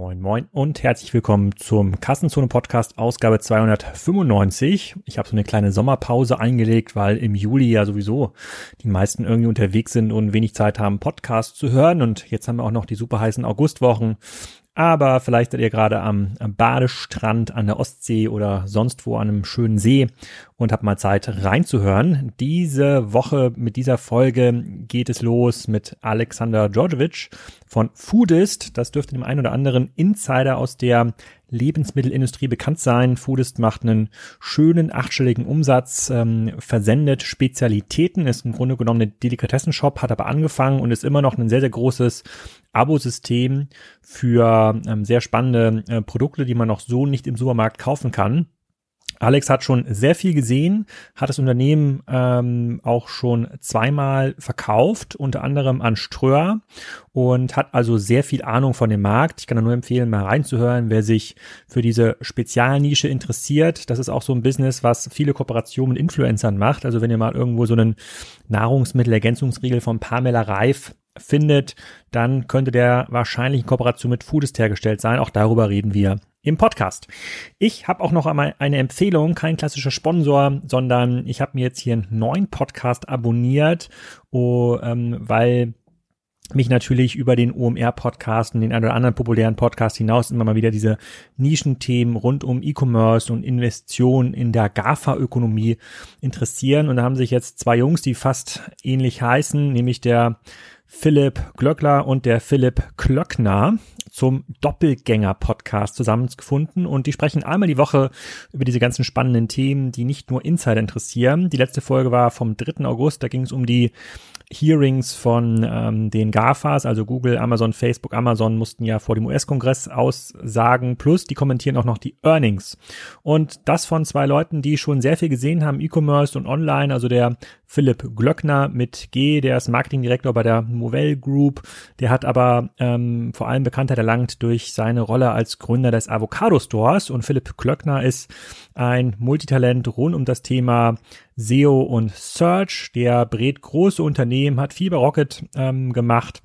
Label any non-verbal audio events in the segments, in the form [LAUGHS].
Moin, moin und herzlich willkommen zum Kassenzone Podcast Ausgabe 295. Ich habe so eine kleine Sommerpause eingelegt, weil im Juli ja sowieso die meisten irgendwie unterwegs sind und wenig Zeit haben, Podcasts zu hören. Und jetzt haben wir auch noch die super heißen Augustwochen. Aber vielleicht seid ihr gerade am, Badestrand an der Ostsee oder sonst wo an einem schönen See und habt mal Zeit reinzuhören. Diese Woche mit dieser Folge geht es los mit Alexander Djordjevic von Foodist. Das dürfte dem einen oder anderen Insider aus der Lebensmittelindustrie bekannt sein. Foodist macht einen schönen achtstelligen Umsatz, ähm, versendet Spezialitäten, ist im Grunde genommen ein Delikatessenshop, hat aber angefangen und ist immer noch ein sehr, sehr großes Abosystem für ähm, sehr spannende äh, Produkte, die man noch so nicht im Supermarkt kaufen kann. Alex hat schon sehr viel gesehen, hat das Unternehmen ähm, auch schon zweimal verkauft, unter anderem an Ströer und hat also sehr viel Ahnung von dem Markt. Ich kann nur empfehlen, mal reinzuhören, wer sich für diese Spezialnische interessiert. Das ist auch so ein Business, was viele Kooperationen mit Influencern macht. Also wenn ihr mal irgendwo so einen Nahrungsmittelergänzungsriegel von Pamela Reif findet, dann könnte der wahrscheinlich in Kooperation mit Foodist hergestellt sein. Auch darüber reden wir im Podcast. Ich habe auch noch einmal eine Empfehlung, kein klassischer Sponsor, sondern ich habe mir jetzt hier einen neuen Podcast abonniert, oh, ähm, weil mich natürlich über den OMR-Podcast und den ein oder anderen populären Podcast hinaus immer mal wieder diese Nischenthemen rund um E-Commerce und Investitionen in der GAFA-Ökonomie interessieren. Und da haben sich jetzt zwei Jungs, die fast ähnlich heißen, nämlich der Philipp Glöckler und der Philipp Klöckner zum Doppelgänger-Podcast zusammengefunden und die sprechen einmal die Woche über diese ganzen spannenden Themen, die nicht nur Insider interessieren. Die letzte Folge war vom 3. August, da ging es um die Hearings von ähm, den GAFAs, also Google, Amazon, Facebook, Amazon mussten ja vor dem US-Kongress aussagen, plus die kommentieren auch noch die Earnings. Und das von zwei Leuten, die schon sehr viel gesehen haben, E-Commerce und Online, also der Philipp Glöckner mit G, der ist Marketingdirektor bei der Movell Group, der hat aber ähm, vor allem Bekanntheit erlangt durch seine Rolle als Gründer des Avocado Stores und Philipp Glöckner ist ein Multitalent rund um das Thema SEO und Search. Der berät große Unternehmen, hat Fiber Rocket ähm, gemacht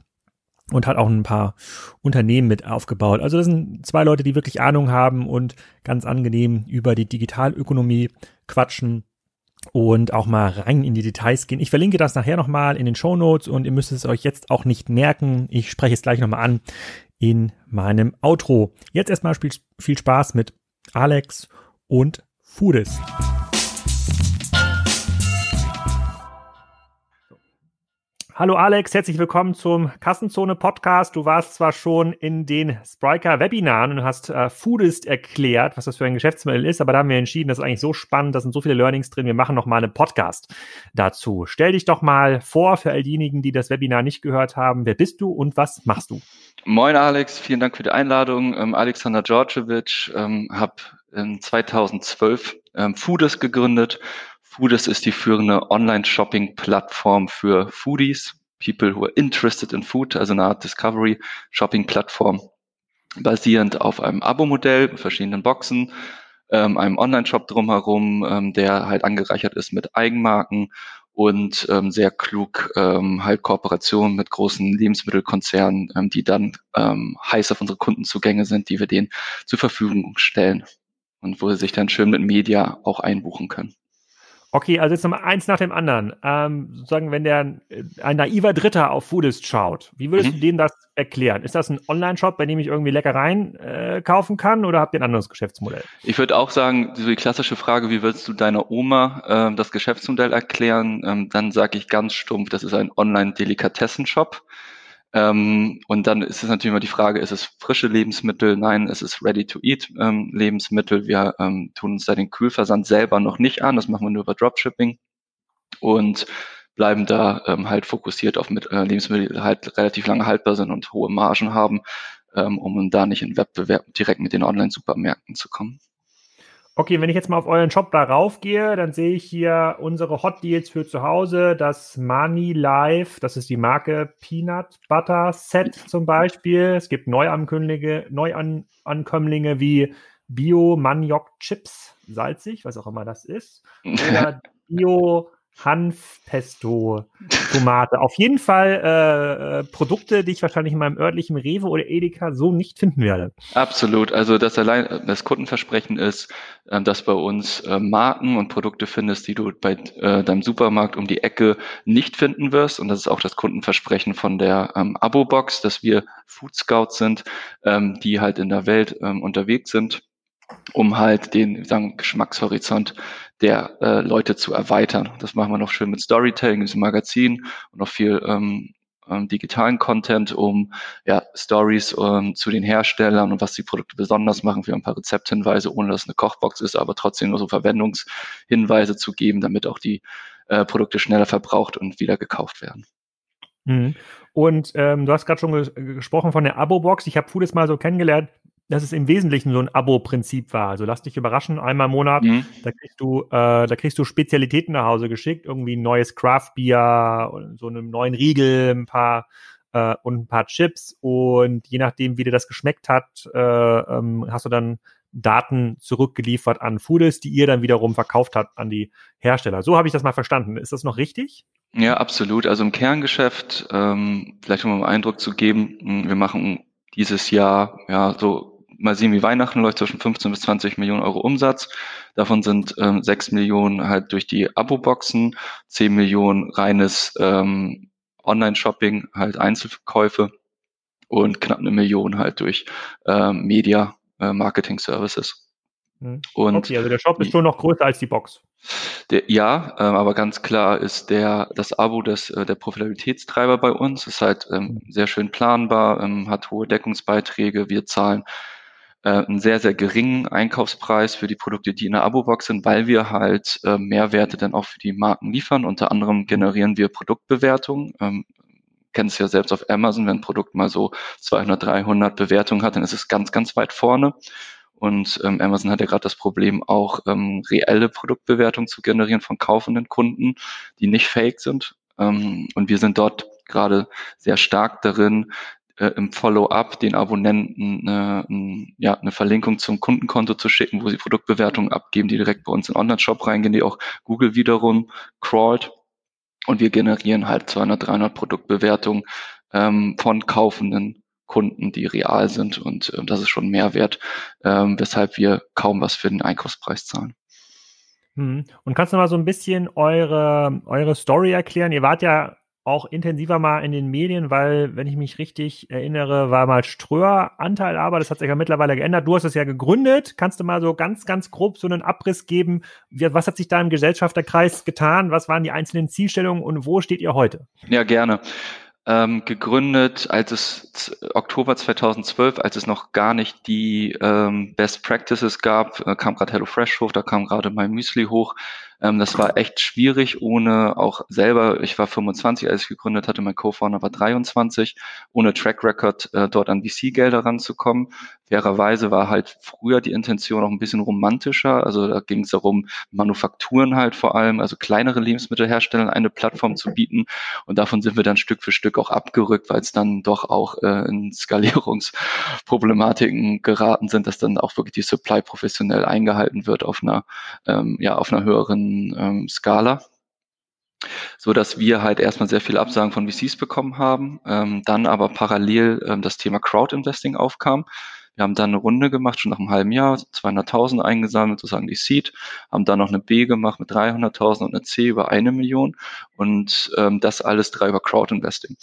und hat auch ein paar Unternehmen mit aufgebaut. Also das sind zwei Leute, die wirklich Ahnung haben und ganz angenehm über die Digitalökonomie quatschen und auch mal rein in die Details gehen. Ich verlinke das nachher nochmal in den Show Notes und ihr müsst es euch jetzt auch nicht merken. Ich spreche es gleich nochmal an in meinem Outro. Jetzt erstmal viel Spaß mit Alex und Foodist. Hallo Alex, herzlich willkommen zum Kassenzone Podcast. Du warst zwar schon in den Spriker Webinaren und hast äh, Foodist erklärt, was das für ein Geschäftsmodell ist, aber da haben wir entschieden, das ist eigentlich so spannend, da sind so viele Learnings drin, wir machen noch mal einen Podcast dazu. Stell dich doch mal vor für all diejenigen, die das Webinar nicht gehört haben. Wer bist du und was machst du? Moin Alex, vielen Dank für die Einladung. Ähm, Alexander Djordjevic, ähm, habe in 2012 ähm, Foodist gegründet Foodist ist die führende Online-Shopping-Plattform für Foodies, People who are interested in food, also eine Art Discovery-Shopping-Plattform, basierend auf einem Abo-Modell mit verschiedenen Boxen, ähm, einem Online-Shop drumherum, ähm, der halt angereichert ist mit Eigenmarken und ähm, sehr klug ähm, halt Kooperationen mit großen Lebensmittelkonzernen, ähm, die dann ähm, heiß auf unsere Kundenzugänge sind, die wir denen zur Verfügung stellen und wo sie sich dann schön mit Media auch einbuchen können. Okay, also jetzt nochmal eins nach dem anderen. Ähm, sozusagen, wenn der äh, ein naiver Dritter auf Foodist schaut, wie würdest mhm. du dem das erklären? Ist das ein Online-Shop, bei dem ich irgendwie Leckereien äh, kaufen kann oder habt ihr ein anderes Geschäftsmodell? Ich würde auch sagen, so die klassische Frage, wie würdest du deiner Oma äh, das Geschäftsmodell erklären? Ähm, dann sage ich ganz stumpf, das ist ein Online-Delikatessen-Shop. Ähm, und dann ist es natürlich immer die Frage, ist es frische Lebensmittel? Nein, es ist Ready-to-Eat ähm, Lebensmittel. Wir ähm, tun uns da den Kühlversand selber noch nicht an. Das machen wir nur über Dropshipping und bleiben da ähm, halt fokussiert auf mit, äh, Lebensmittel, die halt relativ lange haltbar sind und hohe Margen haben, ähm, um da nicht in Wettbewerb direkt mit den Online-Supermärkten zu kommen. Okay, wenn ich jetzt mal auf euren Shop darauf gehe, dann sehe ich hier unsere Hot Deals für zu Hause, das Money Life, das ist die Marke Peanut Butter Set zum Beispiel. Es gibt Neuankömmlinge, Neuankömmlinge wie Bio Maniok Chips, salzig, was auch immer das ist, [LAUGHS] oder Bio Hanf, Pesto, Tomate. Auf jeden Fall äh, äh, Produkte, die ich wahrscheinlich in meinem örtlichen Rewe oder Edeka so nicht finden werde. Absolut. Also das allein das Kundenversprechen ist, äh, dass bei uns äh, Marken und Produkte findest, die du bei äh, deinem Supermarkt um die Ecke nicht finden wirst. Und das ist auch das Kundenversprechen von der ähm, Abo-Box, dass wir Food Scouts sind, ähm, die halt in der Welt ähm, unterwegs sind um halt den sagen, Geschmackshorizont der äh, Leute zu erweitern. Das machen wir noch schön mit Storytelling, diesem Magazin und noch viel ähm, ähm, digitalen Content, um ja, Stories ähm, zu den Herstellern und was die Produkte besonders machen. Haben ein paar Rezepthinweise, ohne dass es eine Kochbox ist, aber trotzdem nur so Verwendungshinweise zu geben, damit auch die äh, Produkte schneller verbraucht und wieder gekauft werden. Mhm. Und ähm, du hast gerade schon ges gesprochen von der Abo-Box. Ich habe Foodist mal so kennengelernt dass es im Wesentlichen so ein Abo-Prinzip war. Also lass dich überraschen, einmal im Monat, mhm. da kriegst du, äh, da kriegst du Spezialitäten nach Hause geschickt, irgendwie ein neues Craft-Bier, so einen neuen Riegel, ein paar äh, und ein paar Chips und je nachdem, wie dir das geschmeckt hat, äh, ähm, hast du dann Daten zurückgeliefert an Foodist, die ihr dann wiederum verkauft habt an die Hersteller. So habe ich das mal verstanden. Ist das noch richtig? Ja, absolut. Also im Kerngeschäft, ähm, vielleicht um einen Eindruck zu geben, wir machen dieses Jahr ja so mal sehen, wie Weihnachten läuft, zwischen 15 bis 20 Millionen Euro Umsatz. Davon sind ähm, 6 Millionen halt durch die Abo-Boxen, 10 Millionen reines ähm, Online-Shopping, halt Einzelkäufe und knapp eine Million halt durch ähm, Media äh, Marketing Services. Mhm. Und okay, also der Shop ist schon noch größer als die Box. Der, ja, ähm, aber ganz klar ist der das Abo des, äh, der Profitabilitätstreiber bei uns. Ist halt ähm, mhm. sehr schön planbar, ähm, hat hohe Deckungsbeiträge. Wir zahlen äh, einen sehr, sehr geringen Einkaufspreis für die Produkte, die in der Abo-Box sind, weil wir halt äh, Mehrwerte dann auch für die Marken liefern. Unter anderem generieren wir Produktbewertungen. Ähm, kennst ja selbst auf Amazon, wenn ein Produkt mal so 200, 300 Bewertungen hat, dann ist es ganz, ganz weit vorne. Und ähm, Amazon hat ja gerade das Problem, auch ähm, reelle Produktbewertungen zu generieren von kaufenden Kunden, die nicht fake sind. Ähm, und wir sind dort gerade sehr stark darin, äh, im Follow-up den Abonnenten äh, ja, eine Verlinkung zum Kundenkonto zu schicken, wo sie Produktbewertungen abgeben, die direkt bei uns in Online-Shop reingehen, die auch Google wiederum crawlt. Und wir generieren halt 200, 300 Produktbewertungen ähm, von kaufenden Kunden, die real sind. Und äh, das ist schon Mehrwert, ähm, weshalb wir kaum was für den Einkaufspreis zahlen. Hm. Und kannst du mal so ein bisschen eure, eure Story erklären? Ihr wart ja auch intensiver mal in den Medien, weil, wenn ich mich richtig erinnere, war mal Ströer Anteil, aber das hat sich ja mittlerweile geändert. Du hast es ja gegründet. Kannst du mal so ganz, ganz grob so einen Abriss geben? Was hat sich da im Gesellschafterkreis getan? Was waren die einzelnen Zielstellungen und wo steht ihr heute? Ja, gerne ähm, gegründet, als es Oktober 2012, als es noch gar nicht die ähm, Best Practices gab, äh, kam gerade HelloFresh hoch, da kam gerade mein Müsli hoch. Ähm, das war echt schwierig, ohne auch selber, ich war 25, als ich gegründet hatte, mein Co-Founder war 23, ohne Track Record äh, dort an VC-Gelder ranzukommen. Fairerweise war halt früher die Intention auch ein bisschen romantischer. Also da ging es darum, Manufakturen halt vor allem, also kleinere Lebensmittelhersteller eine Plattform zu [LAUGHS] bieten. Und davon sind wir dann Stück für Stück auch abgerückt, weil es dann doch auch äh, in Skalierungsproblematiken geraten sind, dass dann auch wirklich die Supply professionell eingehalten wird auf einer, ähm, ja, auf einer höheren ähm, Skala so dass wir halt erstmal sehr viele Absagen von VCs bekommen haben, ähm, dann aber parallel ähm, das Thema Crowd-Investing aufkam. Wir haben dann eine Runde gemacht, schon nach einem halben Jahr, 200.000 eingesammelt, sozusagen die Seed, haben dann noch eine B gemacht mit 300.000 und eine C über eine Million und ähm, das alles drei über Crowd-Investing.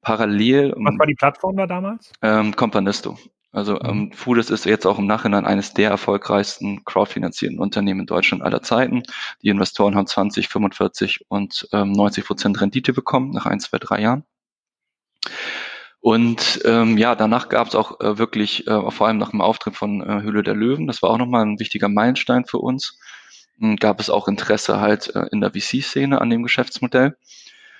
Parallel. Was war die Plattform da damals? Ähm, Companisto. Also mhm. ähm, Foodist ist jetzt auch im Nachhinein eines der erfolgreichsten crowdfinanzierten Unternehmen in Deutschland aller Zeiten. Die Investoren haben 20, 45 und ähm, 90 Prozent Rendite bekommen nach ein, zwei, drei Jahren. Und ähm, ja, danach gab es auch äh, wirklich, äh, vor allem nach dem Auftritt von äh, Höhle der Löwen, das war auch nochmal ein wichtiger Meilenstein für uns, hm, gab es auch Interesse halt äh, in der VC-Szene an dem Geschäftsmodell.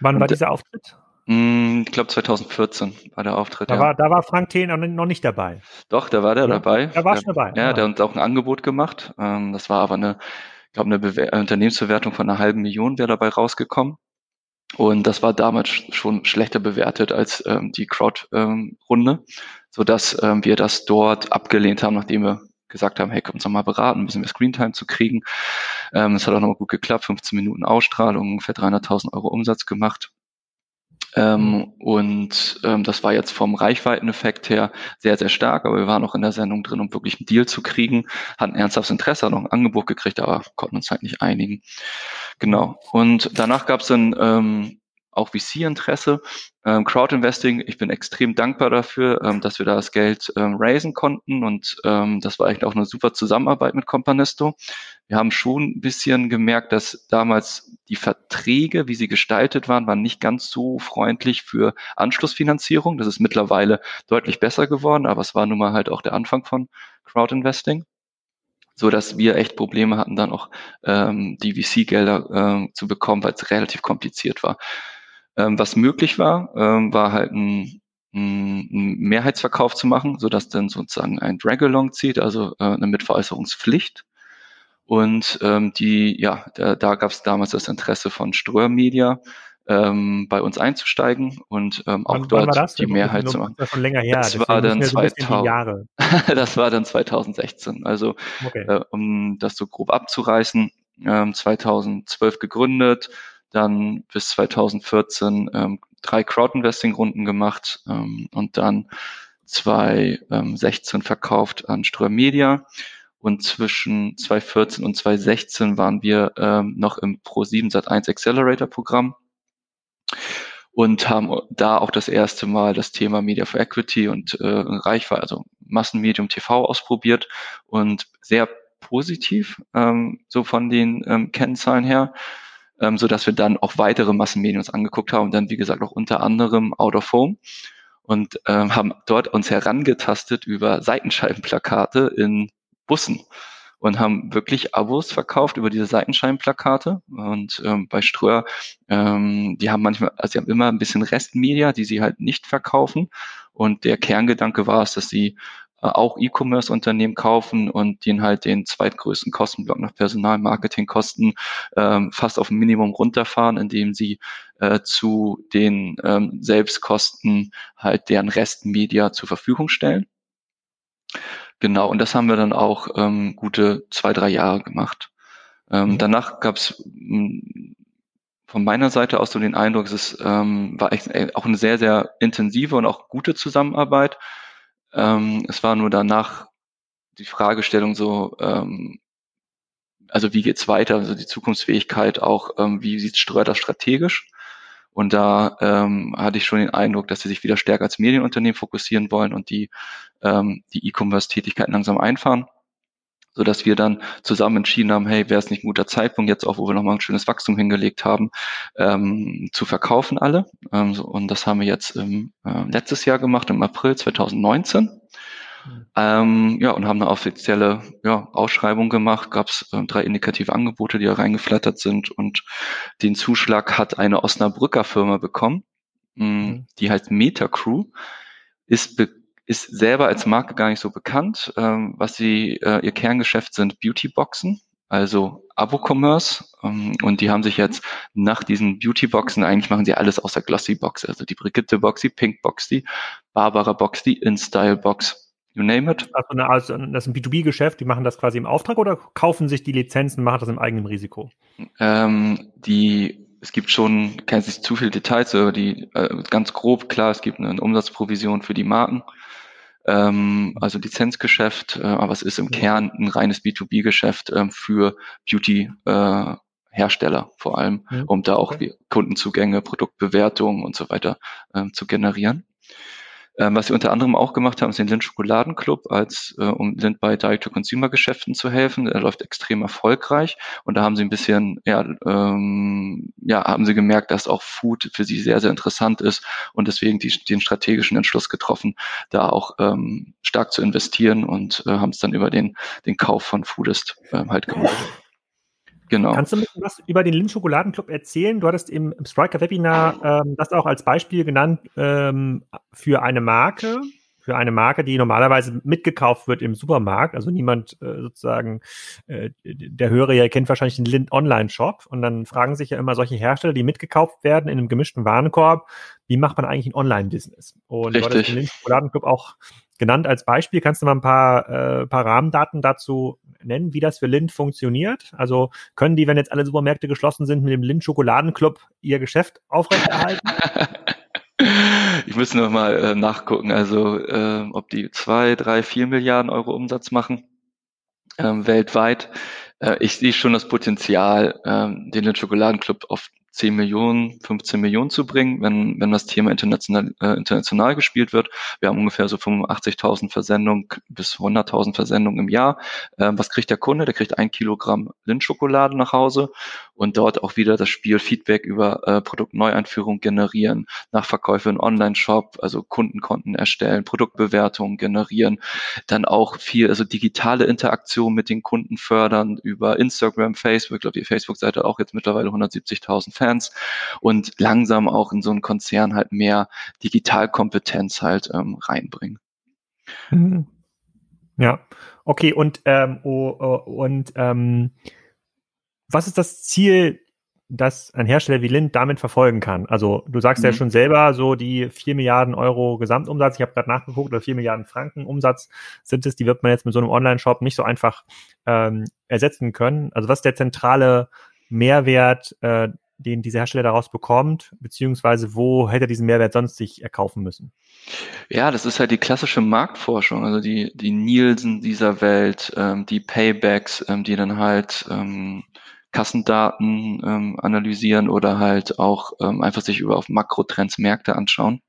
Wann Und, war dieser Auftritt? Mh, hm, ich glaube 2014 war der Auftritt. Da, ja. war, da war Frank Thien noch nicht dabei. Doch, da war der ja, dabei. Da war schon dabei. Ja, ja, der hat uns auch ein Angebot gemacht. Ähm, das war aber eine, ich glaube, eine Bewer Unternehmensbewertung von einer halben Million wäre dabei rausgekommen. Und das war damals schon schlechter bewertet als ähm, die Crowd-Runde, ähm, so dass ähm, wir das dort abgelehnt haben, nachdem wir gesagt haben, hey, komm uns noch mal beraten, ein bisschen mehr Screentime zu kriegen. Ähm, es hat auch nochmal gut geklappt, 15 Minuten Ausstrahlung, ungefähr 300.000 Euro Umsatz gemacht. Ähm, mhm. und ähm, das war jetzt vom Reichweiteneffekt her sehr, sehr stark, aber wir waren auch in der Sendung drin, um wirklich einen Deal zu kriegen, hatten ernsthaftes Interesse, hatten noch ein Angebot gekriegt, aber konnten uns halt nicht einigen. Genau. Und danach gab es dann ähm, auch VC-Interesse. Ähm, Crowdinvesting, ich bin extrem dankbar dafür, ähm, dass wir da das Geld ähm, raisen konnten und ähm, das war eigentlich auch eine super Zusammenarbeit mit Companisto. Wir haben schon ein bisschen gemerkt, dass damals die Verträge, wie sie gestaltet waren, waren nicht ganz so freundlich für Anschlussfinanzierung. Das ist mittlerweile deutlich besser geworden, aber es war nun mal halt auch der Anfang von Crowdinvesting so dass wir echt Probleme hatten, dann auch ähm, die VC-Gelder äh, zu bekommen, weil es relativ kompliziert war. Ähm, was möglich war, ähm, war halt ein, ein Mehrheitsverkauf zu machen, so dass dann sozusagen ein Drag-along zieht, also äh, eine Mitveräußerungspflicht. Und ähm, die, ja, da, da gab es damals das Interesse von Ströer Media, ähm, bei uns einzusteigen und ähm, auch wann, dort wann die Mehrheit zu machen. Das, [LAUGHS] das war dann 2000, das war dann 2016. Also okay. äh, um das so grob abzureißen, ähm, 2012 gegründet, dann bis 2014 ähm, drei Crowdinvesting-Runden gemacht ähm, und dann 2016 ähm, verkauft an Ström Media. Und zwischen 2014 und 2016 waren wir ähm, noch im Pro7 Sat1 Accelerator Programm und haben da auch das erste Mal das Thema Media for Equity und äh, Reichweite, also Massenmedium TV ausprobiert und sehr positiv, ähm, so von den ähm, Kennzahlen her ähm, so dass wir dann auch weitere Massenmedien uns angeguckt haben dann, wie gesagt, auch unter anderem Out of Home und ähm, haben dort uns herangetastet über Seitenscheibenplakate in Bussen und haben wirklich Abos verkauft über diese Seitenscheibenplakate. Und ähm, bei Ströer, ähm, die haben manchmal, also sie haben immer ein bisschen Restmedia, die sie halt nicht verkaufen. Und der Kerngedanke war es, dass sie auch E-Commerce-Unternehmen kaufen und den halt den zweitgrößten Kostenblock nach Personalmarketingkosten ähm, fast auf ein Minimum runterfahren, indem sie äh, zu den ähm, Selbstkosten halt deren Restmedia zur Verfügung stellen. Genau, und das haben wir dann auch ähm, gute zwei, drei Jahre gemacht. Ähm, mhm. Danach gab es hm, von meiner Seite aus so den Eindruck, es ist, ähm, war echt, äh, auch eine sehr, sehr intensive und auch gute Zusammenarbeit. Ähm, es war nur danach die Fragestellung so, ähm, also wie geht's weiter, also die Zukunftsfähigkeit auch, ähm, wie sieht das strategisch? Und da ähm, hatte ich schon den Eindruck, dass sie sich wieder stärker als Medienunternehmen fokussieren wollen und die ähm, die E-Commerce-Tätigkeiten langsam einfahren so dass wir dann zusammen entschieden haben, hey, wäre es nicht ein guter Zeitpunkt, jetzt auch, wo wir nochmal ein schönes Wachstum hingelegt haben, ähm, zu verkaufen alle. Ähm, so, und das haben wir jetzt im, äh, letztes Jahr gemacht, im April 2019. Mhm. Ähm, ja, und haben eine offizielle ja, Ausschreibung gemacht, gab es äh, drei indikative Angebote, die da reingeflattert sind und den Zuschlag hat eine Osnabrücker Firma bekommen, mh, mhm. die heißt Metacrew, ist be ist selber als Marke gar nicht so bekannt. Ähm, was sie, äh, ihr Kerngeschäft sind Beautyboxen, also Abo-Commerce. Ähm, und die haben sich jetzt nach diesen Beautyboxen, eigentlich machen sie alles außer Glossy-Box, also die Brigitte Box, die Pink Box, die Barbara Box, die InStyle Box. You name it. Also, eine, also das ist ein B2B-Geschäft, die machen das quasi im Auftrag oder kaufen sich die Lizenzen, machen das im eigenen Risiko? Ähm, die es gibt schon, kann sich zu viele Details, aber die äh, ganz grob klar, es gibt eine Umsatzprovision für die Marken ähm, also Lizenzgeschäft, äh, aber es ist im Kern ein reines B2B-Geschäft ähm, für Beauty-Hersteller äh, vor allem, um da auch okay. Kundenzugänge, Produktbewertungen und so weiter ähm, zu generieren. Ähm, was sie unter anderem auch gemacht haben, ist den Lind Schokoladenclub, als äh, um Lind bei Direct-to-Consumer-Geschäften zu helfen. Der läuft extrem erfolgreich und da haben sie ein bisschen, ja, ähm, ja, haben sie gemerkt, dass auch Food für sie sehr, sehr interessant ist und deswegen die, den strategischen Entschluss getroffen, da auch ähm, stark zu investieren und äh, haben es dann über den, den Kauf von Foodist äh, halt gemacht. Genau. Kannst du ein bisschen was über den Lind Schokoladenclub erzählen? Du hattest im, im Striker Webinar ähm, das auch als Beispiel genannt ähm, für eine Marke, für eine Marke, die normalerweise mitgekauft wird im Supermarkt. Also niemand äh, sozusagen, äh, der Hörer ja kennt wahrscheinlich den Lind Online-Shop und dann fragen sich ja immer solche Hersteller, die mitgekauft werden in einem gemischten Warenkorb, wie macht man eigentlich ein Online-Business? Und Richtig. du hast den Lind Schokoladenclub auch genannt als Beispiel. Kannst du mal ein paar, äh, paar Rahmendaten dazu nennen, wie das für Lind funktioniert? Also können die, wenn jetzt alle Supermärkte geschlossen sind, mit dem Lind Schokoladenclub ihr Geschäft aufrechterhalten? [LAUGHS] Ich muss noch mal äh, nachgucken, also äh, ob die zwei, drei, vier Milliarden Euro Umsatz machen ähm, weltweit. Äh, ich sehe schon das Potenzial, ähm, den Schokoladenclub auf 10 Millionen, 15 Millionen zu bringen, wenn, wenn das Thema international, äh, international gespielt wird. Wir haben ungefähr so 85.000 Versendungen bis 100.000 Versendungen im Jahr. Ähm, was kriegt der Kunde? Der kriegt ein Kilogramm Lindschokolade nach Hause und dort auch wieder das Spiel Feedback über äh, Produktneueinführung generieren, Nachverkäufe in Online-Shop, also Kundenkonten erstellen, Produktbewertungen generieren, dann auch viel, also digitale Interaktion mit den Kunden fördern über Instagram, Facebook. Ich glaube, die Facebook-Seite auch jetzt mittlerweile 170.000 Fans und langsam auch in so einen Konzern halt mehr Digitalkompetenz halt ähm, reinbringen. Mhm. Ja, okay, und, ähm, oh, oh, und ähm, was ist das Ziel, das ein Hersteller wie Lind damit verfolgen kann? Also du sagst mhm. ja schon selber, so die vier Milliarden Euro Gesamtumsatz, ich habe gerade nachgeguckt, oder vier Milliarden Franken Umsatz sind es, die wird man jetzt mit so einem Online-Shop nicht so einfach ähm, ersetzen können. Also was ist der zentrale Mehrwert, äh, den dieser Hersteller daraus bekommt, beziehungsweise wo hätte er diesen Mehrwert sonst sich erkaufen müssen? Ja, das ist halt die klassische Marktforschung, also die, die Nielsen dieser Welt, ähm, die Paybacks, ähm, die dann halt ähm, Kassendaten ähm, analysieren oder halt auch ähm, einfach sich über auf Makrotrends Märkte anschauen.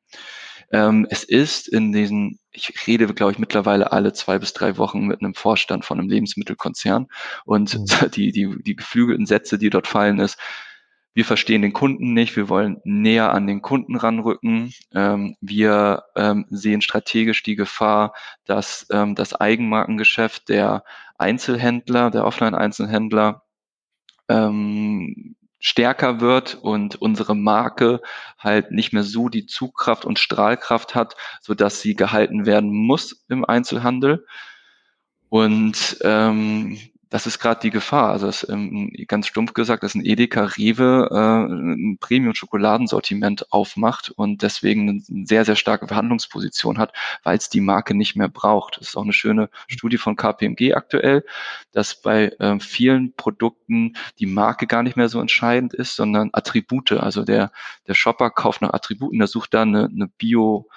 Ähm, es ist in diesen, ich rede, glaube ich, mittlerweile alle zwei bis drei Wochen mit einem Vorstand von einem Lebensmittelkonzern und mhm. [LAUGHS] die, die, die geflügelten Sätze, die dort fallen, ist, wir verstehen den Kunden nicht, wir wollen näher an den Kunden ranrücken. Ähm, wir ähm, sehen strategisch die Gefahr, dass ähm, das Eigenmarkengeschäft der Einzelhändler, der Offline-Einzelhändler ähm, stärker wird und unsere Marke halt nicht mehr so die Zugkraft und Strahlkraft hat, so dass sie gehalten werden muss im Einzelhandel. Und ähm, das ist gerade die Gefahr. Also das, ähm, ganz stumpf gesagt, dass ein Edeka Rewe äh, ein Premium-Schokoladensortiment aufmacht und deswegen eine sehr, sehr starke Verhandlungsposition hat, weil es die Marke nicht mehr braucht. Das ist auch eine schöne Studie von KPMG aktuell, dass bei äh, vielen Produkten die Marke gar nicht mehr so entscheidend ist, sondern Attribute. Also der, der Shopper kauft nach Attributen, der sucht da eine, eine Bio-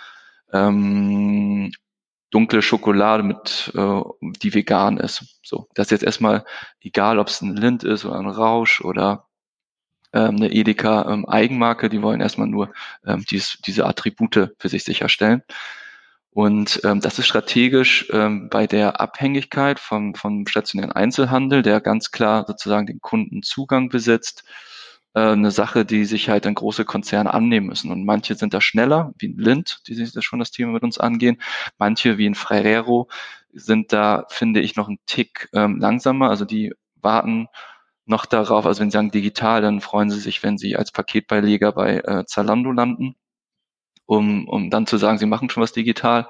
ähm, dunkle Schokolade mit, äh, die vegan ist. So, das ist jetzt erstmal egal, ob es ein Lind ist oder ein Rausch oder ähm, eine Edeka ähm, Eigenmarke, die wollen erstmal nur ähm, dies, diese Attribute für sich sicherstellen. Und ähm, das ist strategisch ähm, bei der Abhängigkeit vom, vom stationären Einzelhandel, der ganz klar sozusagen den Kundenzugang besitzt, äh, eine Sache, die sich halt dann große Konzerne annehmen müssen. Und manche sind da schneller, wie ein Lind, die sich das schon das Thema mit uns angehen. Manche, wie ein Ferrero, sind da, finde ich, noch ein Tick ähm, langsamer. Also die warten noch darauf, also wenn sie sagen digital, dann freuen sie sich, wenn sie als Paketbeileger bei äh, Zalando landen, um, um dann zu sagen, sie machen schon was digital.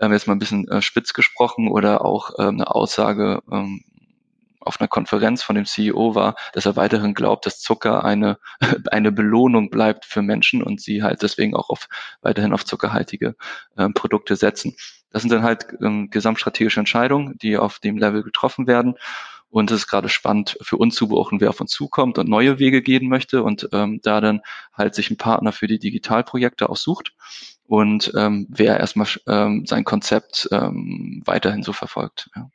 Ähm, jetzt mal ein bisschen äh, spitz gesprochen oder auch äh, eine Aussage ähm, auf einer Konferenz von dem CEO war, dass er weiterhin glaubt, dass Zucker eine, [LAUGHS] eine Belohnung bleibt für Menschen und sie halt deswegen auch auf, weiterhin auf zuckerhaltige äh, Produkte setzen. Das sind dann halt ähm, gesamtstrategische Entscheidungen, die auf dem Level getroffen werden. Und es ist gerade spannend für uns zu beobachten, wer auf uns zukommt und neue Wege gehen möchte und ähm, da dann halt sich ein Partner für die Digitalprojekte aussucht und ähm, wer erstmal ähm, sein Konzept ähm, weiterhin so verfolgt. Ja.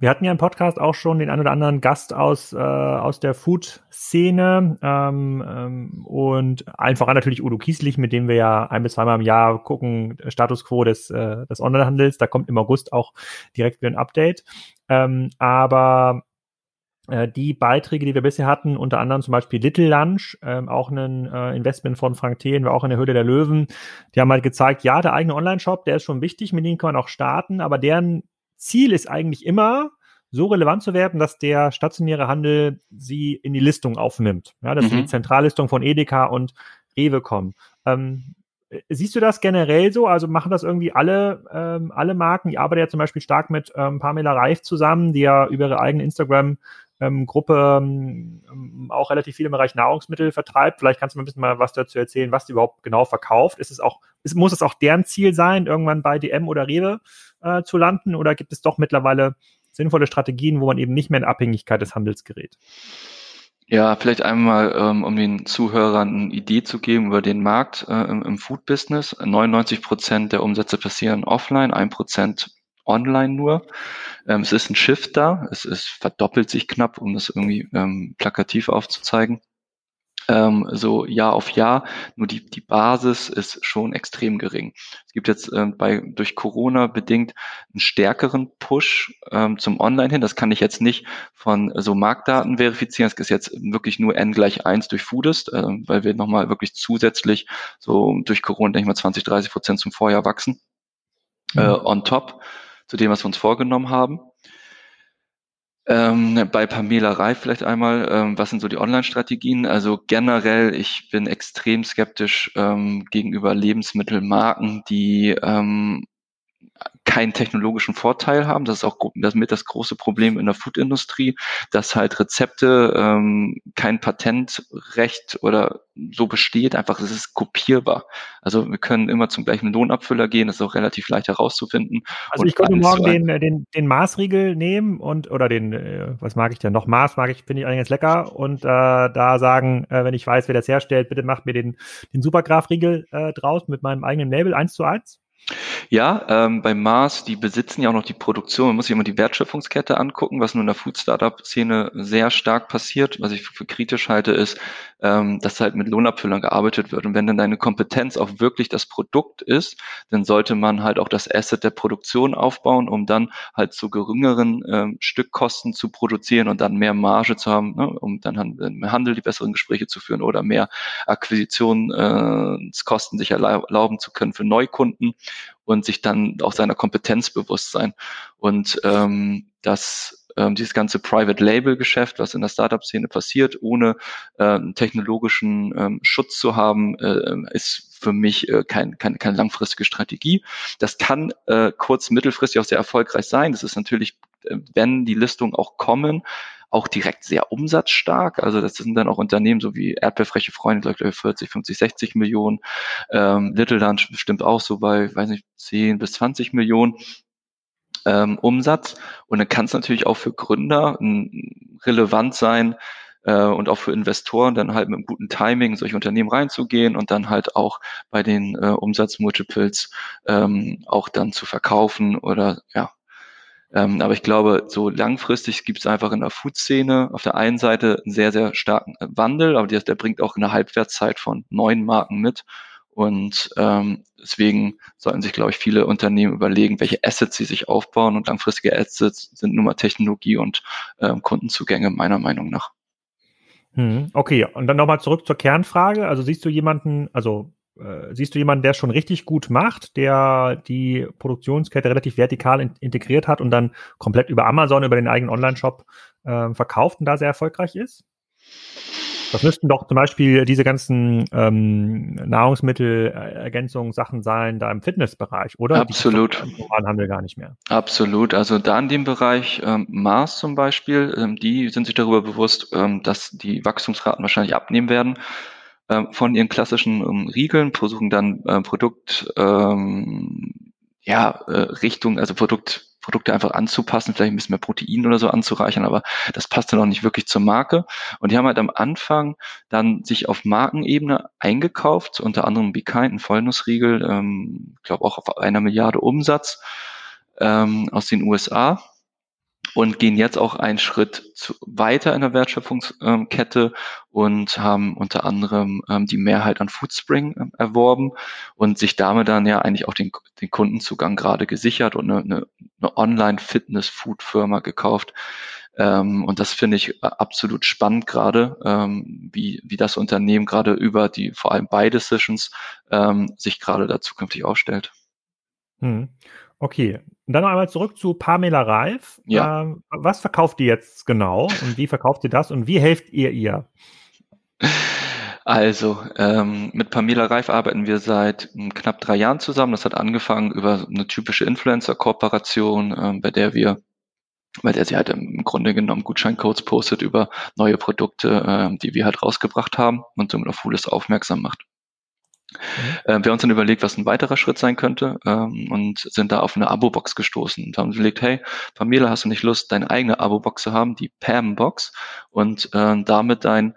Wir hatten ja im Podcast auch schon den ein oder anderen Gast aus, äh, aus der Food-Szene ähm, ähm, und einfach natürlich Udo Kieslich, mit dem wir ja ein bis zweimal im Jahr gucken, Status Quo des, äh, des Onlinehandels. Da kommt im August auch direkt wieder ein Update. Ähm, aber äh, die Beiträge, die wir bisher hatten, unter anderem zum Beispiel Little Lunch, ähm, auch ein äh, Investment von Frank Thelen, war auch in der Höhle der Löwen, die haben halt gezeigt, ja, der eigene Online-Shop, der ist schon wichtig, mit dem kann man auch starten, aber deren Ziel ist eigentlich immer, so relevant zu werden, dass der stationäre Handel sie in die Listung aufnimmt. Ja, dass mhm. sie die Zentrallistung von Edeka und Rewe kommen. Ähm, siehst du das generell so? Also machen das irgendwie alle, ähm, alle Marken? Ich arbeite ja zum Beispiel stark mit ähm, Pamela Reif zusammen, die ja über ihre eigene Instagram ähm, Gruppe ähm, auch relativ viel im Bereich Nahrungsmittel vertreibt. Vielleicht kannst du mal ein bisschen mal was dazu erzählen, was die überhaupt genau verkauft. Ist es auch, ist, muss es auch deren Ziel sein, irgendwann bei DM oder Rewe äh, zu landen? Oder gibt es doch mittlerweile sinnvolle Strategien, wo man eben nicht mehr in Abhängigkeit des Handels gerät? Ja, vielleicht einmal, ähm, um den Zuhörern eine Idee zu geben über den Markt äh, im, Food-Business. 99 Prozent der Umsätze passieren offline, ein Prozent online nur. Ähm, es ist ein Shift da, es, es verdoppelt sich knapp, um das irgendwie ähm, plakativ aufzuzeigen. Ähm, so Jahr auf Jahr, nur die, die Basis ist schon extrem gering. Es gibt jetzt ähm, bei durch Corona bedingt einen stärkeren Push ähm, zum Online hin. Das kann ich jetzt nicht von so Marktdaten verifizieren. Es ist jetzt wirklich nur n gleich eins durch Foodist, äh, weil wir nochmal wirklich zusätzlich so durch Corona, denke ich mal, 20, 30 Prozent zum Vorjahr wachsen. Äh, mhm. Äh, on top zu dem, was wir uns vorgenommen haben. Ähm, bei Pamela Reif vielleicht einmal, ähm, was sind so die Online-Strategien? Also generell, ich bin extrem skeptisch ähm, gegenüber Lebensmittelmarken, die ähm, keinen technologischen Vorteil haben. Das ist auch das mit das große Problem in der Foodindustrie, dass halt Rezepte ähm, kein Patentrecht oder so besteht, einfach es ist kopierbar. Also wir können immer zum gleichen Lohnabfüller gehen, das ist auch relativ leicht herauszufinden. Also ich könnte morgen den, den, den Maßriegel nehmen und oder den, äh, was mag ich denn noch? Maß mag ich, finde ich eigentlich ganz lecker und äh, da sagen, äh, wenn ich weiß, wer das herstellt, bitte macht mir den, den Supergraph-Riegel äh, draus mit meinem eigenen Label eins zu eins. Ja, ähm, bei Mars, die besitzen ja auch noch die Produktion. Man muss sich immer die Wertschöpfungskette angucken, was nur in der Food-Startup-Szene sehr stark passiert. Was ich für, kritisch halte, ist, ähm, dass halt mit Lohnabfüllern gearbeitet wird. Und wenn dann deine Kompetenz auch wirklich das Produkt ist, dann sollte man halt auch das Asset der Produktion aufbauen, um dann halt zu geringeren ähm, Stückkosten zu produzieren und dann mehr Marge zu haben, ne, um dann im Handel die besseren Gespräche zu führen oder mehr Akquisitionskosten sich erlauben zu können für Neukunden und sich dann auch seiner Kompetenz bewusst sein. Und ähm, das ähm, dieses ganze Private Label Geschäft, was in der Startup-Szene passiert, ohne äh, technologischen ähm, Schutz zu haben, äh, ist für mich äh, kein, kein, keine langfristige Strategie. Das kann äh, kurz-, mittelfristig auch sehr erfolgreich sein. Das ist natürlich, äh, wenn die Listungen auch kommen, auch direkt sehr umsatzstark. Also das sind dann auch Unternehmen so wie Erdbeerfreche Freunde, glaube ich, 40, 50, 60 Millionen. Ähm, Little Lunch bestimmt auch so bei, weiß nicht, 10 bis 20 Millionen ähm, Umsatz. Und dann kann es natürlich auch für Gründer m, relevant sein, äh, und auch für Investoren dann halt mit einem guten Timing solche Unternehmen reinzugehen und dann halt auch bei den äh, Umsatzmultiples ähm, auch dann zu verkaufen oder ja, ähm, aber ich glaube, so langfristig gibt es einfach in der Food-Szene auf der einen Seite einen sehr, sehr starken Wandel, aber der, der bringt auch eine Halbwertszeit von neun Marken mit. Und ähm, deswegen sollten sich, glaube ich, viele Unternehmen überlegen, welche Assets sie sich aufbauen. Und langfristige Assets sind nun mal Technologie und ähm, Kundenzugänge, meiner Meinung nach. Hm, okay, und dann nochmal zurück zur Kernfrage. Also siehst du jemanden, also äh, siehst du jemanden, der schon richtig gut macht, der die Produktionskette relativ vertikal in integriert hat und dann komplett über Amazon, über den eigenen Online-Shop äh, verkauft und da sehr erfolgreich ist? Das müssten doch zum Beispiel diese ganzen ähm, Nahrungsmittelergänzungen Sachen sein, da im Fitnessbereich, oder? Absolut. Die normalen Handel gar nicht mehr. Absolut. Also da in dem Bereich ähm, Mars zum Beispiel, ähm, die sind sich darüber bewusst, ähm, dass die Wachstumsraten wahrscheinlich abnehmen werden ähm, von ihren klassischen ähm, Riegeln, versuchen dann äh, Produkt ähm, ja, äh, Richtung, also Produkt, Produkte einfach anzupassen, vielleicht ein bisschen mehr Protein oder so anzureichern, aber das passt dann auch nicht wirklich zur Marke. Und die haben halt am Anfang dann sich auf Markenebene eingekauft, unter anderem Be Kind, ein Vollnussriegel, ähm, glaube auch auf einer Milliarde Umsatz ähm, aus den USA und gehen jetzt auch einen Schritt zu, weiter in der Wertschöpfungskette und haben unter anderem ähm, die Mehrheit an Foodspring ähm, erworben und sich damit dann ja eigentlich auch den, den Kundenzugang gerade gesichert und eine, eine, Online-Fitness-Food-Firma gekauft. Ähm, und das finde ich äh, absolut spannend gerade, ähm, wie, wie das Unternehmen gerade über die vor allem Buy Decisions ähm, sich gerade da zukünftig aufstellt. Hm. Okay, und dann noch einmal zurück zu Pamela Reif. Ja. Ähm, was verkauft ihr jetzt genau und wie verkauft ihr das und wie helft ihr ihr? Also, ähm, mit Pamela Reif arbeiten wir seit ähm, knapp drei Jahren zusammen. Das hat angefangen über eine typische Influencer-Kooperation, ähm, bei der wir bei der sie halt im Grunde genommen Gutscheincodes postet über neue Produkte, ähm, die wir halt rausgebracht haben und somit auf Foolis aufmerksam macht. Mhm. Äh, wir haben uns dann überlegt, was ein weiterer Schritt sein könnte ähm, und sind da auf eine Abo-Box gestoßen und haben überlegt, hey, Pamela, hast du nicht Lust, deine eigene Abo-Box zu haben, die Pam-Box und äh, damit dein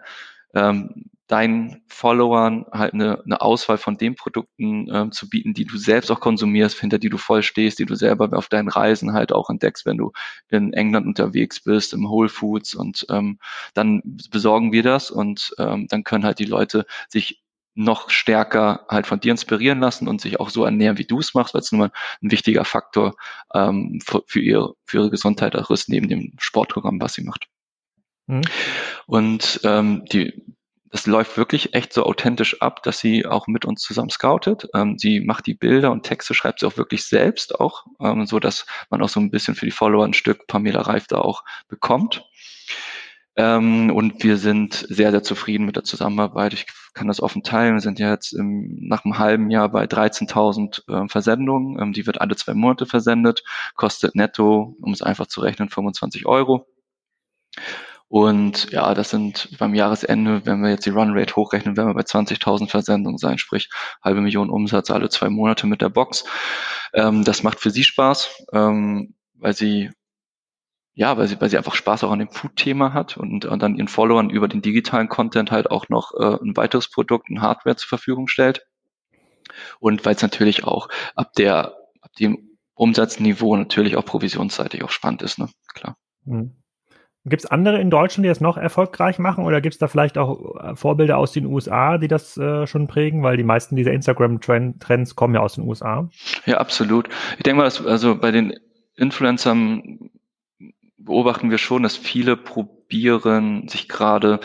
ähm, deinen Followern halt eine, eine Auswahl von den Produkten ähm, zu bieten, die du selbst auch konsumierst, hinter die du voll stehst, die du selber auf deinen Reisen halt auch entdeckst, wenn du in England unterwegs bist, im Whole Foods und ähm, dann besorgen wir das und ähm, dann können halt die Leute sich noch stärker halt von dir inspirieren lassen und sich auch so ernähren, wie du es machst, weil es nun mal ein wichtiger Faktor ähm, für, für, ihr, für ihre Gesundheit auch ist, neben dem Sportprogramm, was sie macht. Mhm. Und ähm, die, das läuft wirklich echt so authentisch ab, dass sie auch mit uns zusammen scoutet. Ähm, sie macht die Bilder und Texte, schreibt sie auch wirklich selbst auch, ähm, so dass man auch so ein bisschen für die Follower ein Stück Pamela Reif da auch bekommt. Ähm, und wir sind sehr, sehr zufrieden mit der Zusammenarbeit. Ich kann das offen teilen. Wir sind ja jetzt im, nach einem halben Jahr bei 13.000 äh, Versendungen. Ähm, die wird alle zwei Monate versendet, kostet netto, um es einfach zu rechnen, 25 Euro. Und ja, das sind beim Jahresende, wenn wir jetzt die Runrate hochrechnen, werden wir bei 20.000 Versendungen sein, sprich halbe Million Umsatz alle zwei Monate mit der Box. Ähm, das macht für sie Spaß, ähm, weil sie ja, weil sie, weil sie einfach Spaß auch an dem Food-Thema hat und, und dann ihren Followern über den digitalen Content halt auch noch äh, ein weiteres Produkt, ein Hardware zur Verfügung stellt. Und weil es natürlich auch ab der, ab dem Umsatzniveau natürlich auch provisionsseitig auch spannend ist, ne? Klar. Mhm. Gibt es andere in Deutschland, die das noch erfolgreich machen oder gibt es da vielleicht auch äh, Vorbilder aus den USA, die das äh, schon prägen? Weil die meisten dieser Instagram-Trends kommen ja aus den USA. Ja, absolut. Ich denke mal, dass also bei den Influencern beobachten wir schon, dass viele probieren, sich gerade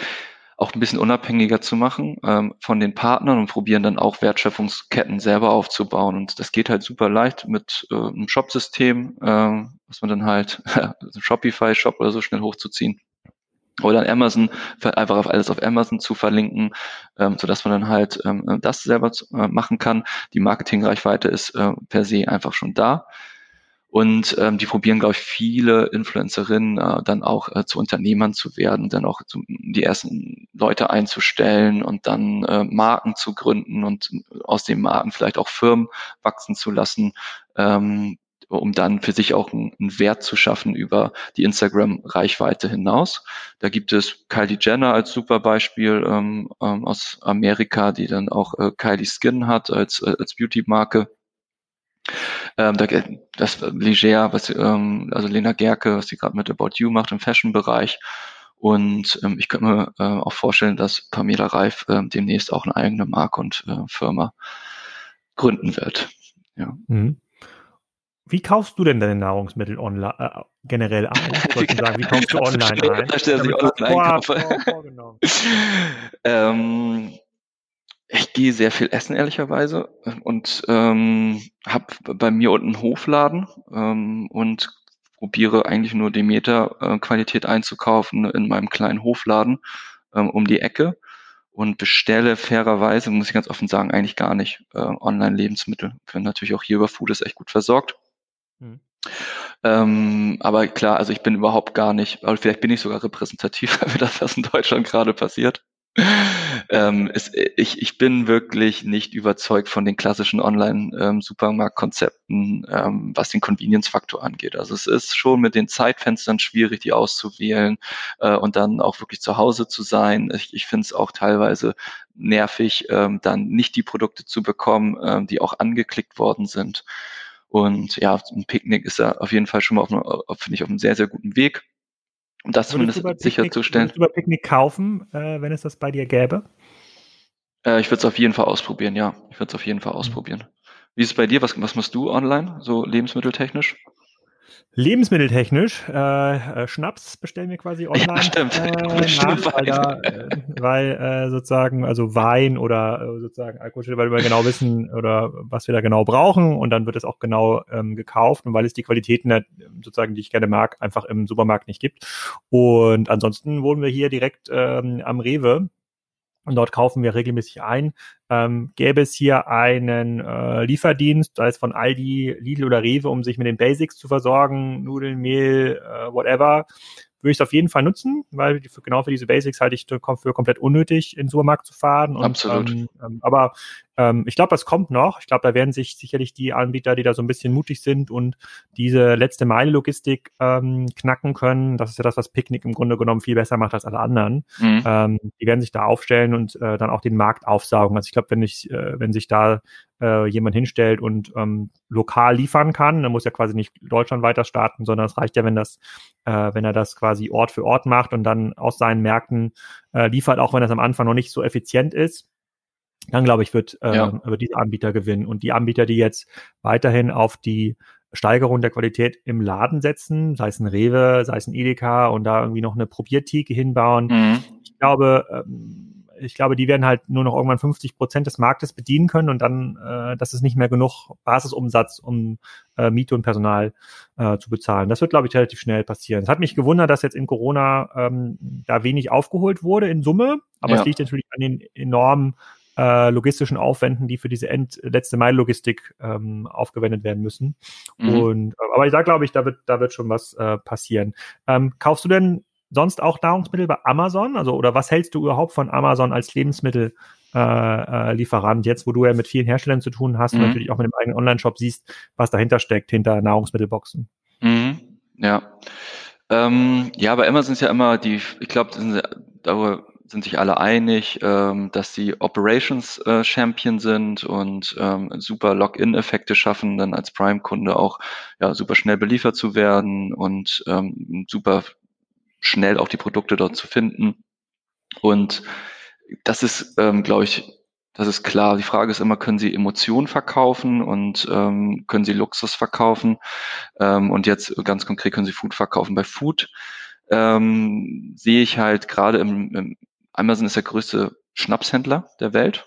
auch ein bisschen unabhängiger zu machen ähm, von den Partnern und probieren dann auch Wertschöpfungsketten selber aufzubauen. Und das geht halt super leicht mit äh, einem Shop-System, äh, was man dann halt, [LAUGHS] also Shopify-Shop oder so schnell hochzuziehen. Oder Amazon, einfach auf alles auf Amazon zu verlinken, ähm, so dass man dann halt ähm, das selber äh, machen kann. Die Marketingreichweite ist äh, per se einfach schon da. Und ähm, die probieren, glaube ich, viele Influencerinnen äh, dann auch äh, zu Unternehmern zu werden, dann auch zu, die ersten Leute einzustellen und dann äh, Marken zu gründen und aus den Marken vielleicht auch Firmen wachsen zu lassen, ähm, um dann für sich auch einen, Wert zu schaffen über die Instagram-Reichweite hinaus. Da gibt es Kylie Jenner als super Beispiel ähm, ähm, aus Amerika, die dann auch äh, Kylie Skin hat als, äh, als Beauty-Marke ähm, das Leger, was ähm, also Lena Gerke, was sie gerade mit About You macht im Fashion-Bereich. Und ähm, ich könnte mir äh, auch vorstellen, dass Pamela Reif äh, demnächst auch eine eigene Marke und äh, Firma gründen wird. Ja. Mhm. Wie kaufst du denn deine Nahrungsmittel online äh, generell ein? Ich sagen, wie kaufst du [LAUGHS] online ein? Da steht, dass ich online kaufe. [LAUGHS] ähm, ich gehe sehr viel essen, ehrlicherweise, und ähm, habe bei mir unten einen Hofladen ähm, und probiere eigentlich nur Demeter-Qualität äh, einzukaufen in meinem kleinen Hofladen ähm, um die Ecke und bestelle fairerweise, muss ich ganz offen sagen, eigentlich gar nicht äh, Online-Lebensmittel. Können natürlich auch hier über Food ist echt gut versorgt. Hm. Ähm, aber klar, also ich bin überhaupt gar nicht, oder vielleicht bin ich sogar repräsentativ [LAUGHS] für das, was in Deutschland gerade passiert ähm, es, ich, ich bin wirklich nicht überzeugt von den klassischen Online-Supermarktkonzepten, ähm, ähm, was den Convenience-Faktor angeht. Also es ist schon mit den Zeitfenstern schwierig, die auszuwählen äh, und dann auch wirklich zu Hause zu sein. Ich, ich finde es auch teilweise nervig, ähm, dann nicht die Produkte zu bekommen, ähm, die auch angeklickt worden sind. Und ja, ein Picknick ist ja auf jeden Fall schon mal auf, finde ich, auf einem sehr, sehr guten Weg um das zumindest sicherzustellen. Würdest du über Picknick kaufen, äh, wenn es das bei dir gäbe? Äh, ich würde es auf jeden Fall ausprobieren, ja. Ich würde es auf jeden Fall ausprobieren. Wie ist es bei dir? Was, was machst du online, so lebensmitteltechnisch? Lebensmitteltechnisch, äh, äh, Schnaps bestellen wir quasi online. Ja, [LAUGHS] stimmt. Äh, [LAUGHS] nach, weil, da, äh, weil äh, sozusagen, also Wein oder äh, sozusagen Alkohol, weil wir genau wissen oder was wir da genau brauchen und dann wird es auch genau ähm, gekauft und weil es die Qualitäten sozusagen, die ich gerne mag, einfach im Supermarkt nicht gibt. Und ansonsten wohnen wir hier direkt ähm, am Rewe und dort kaufen wir regelmäßig ein. Ähm, gäbe es hier einen äh, Lieferdienst, sei es von Aldi, Lidl oder Rewe, um sich mit den Basics zu versorgen, Nudeln, Mehl, äh, whatever, würde ich es auf jeden Fall nutzen, weil für, genau für diese Basics halte ich für komplett unnötig, in den Supermarkt zu fahren. Und, Absolut. Ähm, ähm, aber ähm, ich glaube, das kommt noch. Ich glaube, da werden sich sicherlich die Anbieter, die da so ein bisschen mutig sind und diese letzte Meile Logistik ähm, knacken können. Das ist ja das, was Picknick im Grunde genommen viel besser macht als alle anderen. Mhm. Ähm, die werden sich da aufstellen und äh, dann auch den Markt aufsaugen. Also ich glaube, wenn ich, äh, wenn sich da äh, jemand hinstellt und ähm, lokal liefern kann, dann muss ja quasi nicht Deutschland weiter starten, sondern es reicht ja, wenn das, äh, wenn er das quasi Ort für Ort macht und dann aus seinen Märkten äh, liefert, auch wenn das am Anfang noch nicht so effizient ist dann glaube ich, wird, äh, ja. wird dieser Anbieter gewinnen. Und die Anbieter, die jetzt weiterhin auf die Steigerung der Qualität im Laden setzen, sei es ein Rewe, sei es ein Edeka und da irgendwie noch eine Probiertheke hinbauen. Mhm. Ich glaube, ähm, ich glaube, die werden halt nur noch irgendwann 50 Prozent des Marktes bedienen können und dann, äh, das ist nicht mehr genug Basisumsatz, um äh, Miete und Personal äh, zu bezahlen. Das wird, glaube ich, relativ schnell passieren. Es hat mich gewundert, dass jetzt in Corona ähm, da wenig aufgeholt wurde in Summe, aber ja. es liegt natürlich an den enormen äh, logistischen Aufwänden, die für diese End letzte Meile-Logistik ähm, aufgewendet werden müssen. Mhm. Und äh, aber da glaube ich, da wird, da wird schon was äh, passieren. Ähm, kaufst du denn sonst auch Nahrungsmittel bei Amazon? Also, oder was hältst du überhaupt von Amazon als Lebensmittel? Äh, äh, Lieferant, jetzt wo du ja mit vielen Herstellern zu tun hast mhm. und natürlich auch mit dem eigenen Online-Shop siehst, was dahinter steckt, hinter Nahrungsmittelboxen. Mhm. Ja. Ähm, ja, bei Amazon ist ja immer die, ich glaube, darüber sind sich alle einig, ähm, dass sie Operations äh, Champion sind und ähm, super Login-Effekte schaffen, dann als Prime-Kunde auch ja, super schnell beliefert zu werden und ähm, super schnell auch die Produkte dort zu finden. Und das ist, ähm, glaube ich, das ist klar. Die Frage ist immer, können Sie Emotionen verkaufen und ähm, können Sie Luxus verkaufen? Ähm, und jetzt ganz konkret können Sie Food verkaufen. Bei Food ähm, sehe ich halt gerade im, im Amazon ist der größte Schnapshändler der Welt.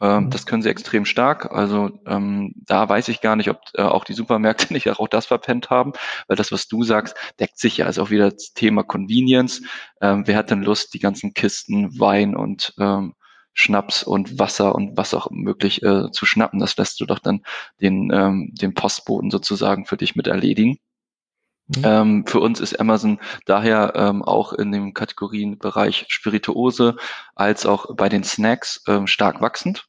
Ähm, mhm. Das können sie extrem stark. Also ähm, da weiß ich gar nicht, ob äh, auch die Supermärkte [LAUGHS] nicht auch das verpennt haben, weil das, was du sagst, deckt sich ja. Also auch wieder das Thema Convenience. Ähm, wer hat denn Lust, die ganzen Kisten Wein und ähm, Schnaps und Wasser und was auch möglich äh, zu schnappen? Das lässt du doch dann den, ähm, den Postboten sozusagen für dich mit erledigen. Mhm. Ähm, für uns ist Amazon daher ähm, auch in dem Kategorienbereich Spirituose als auch bei den Snacks ähm, stark wachsend.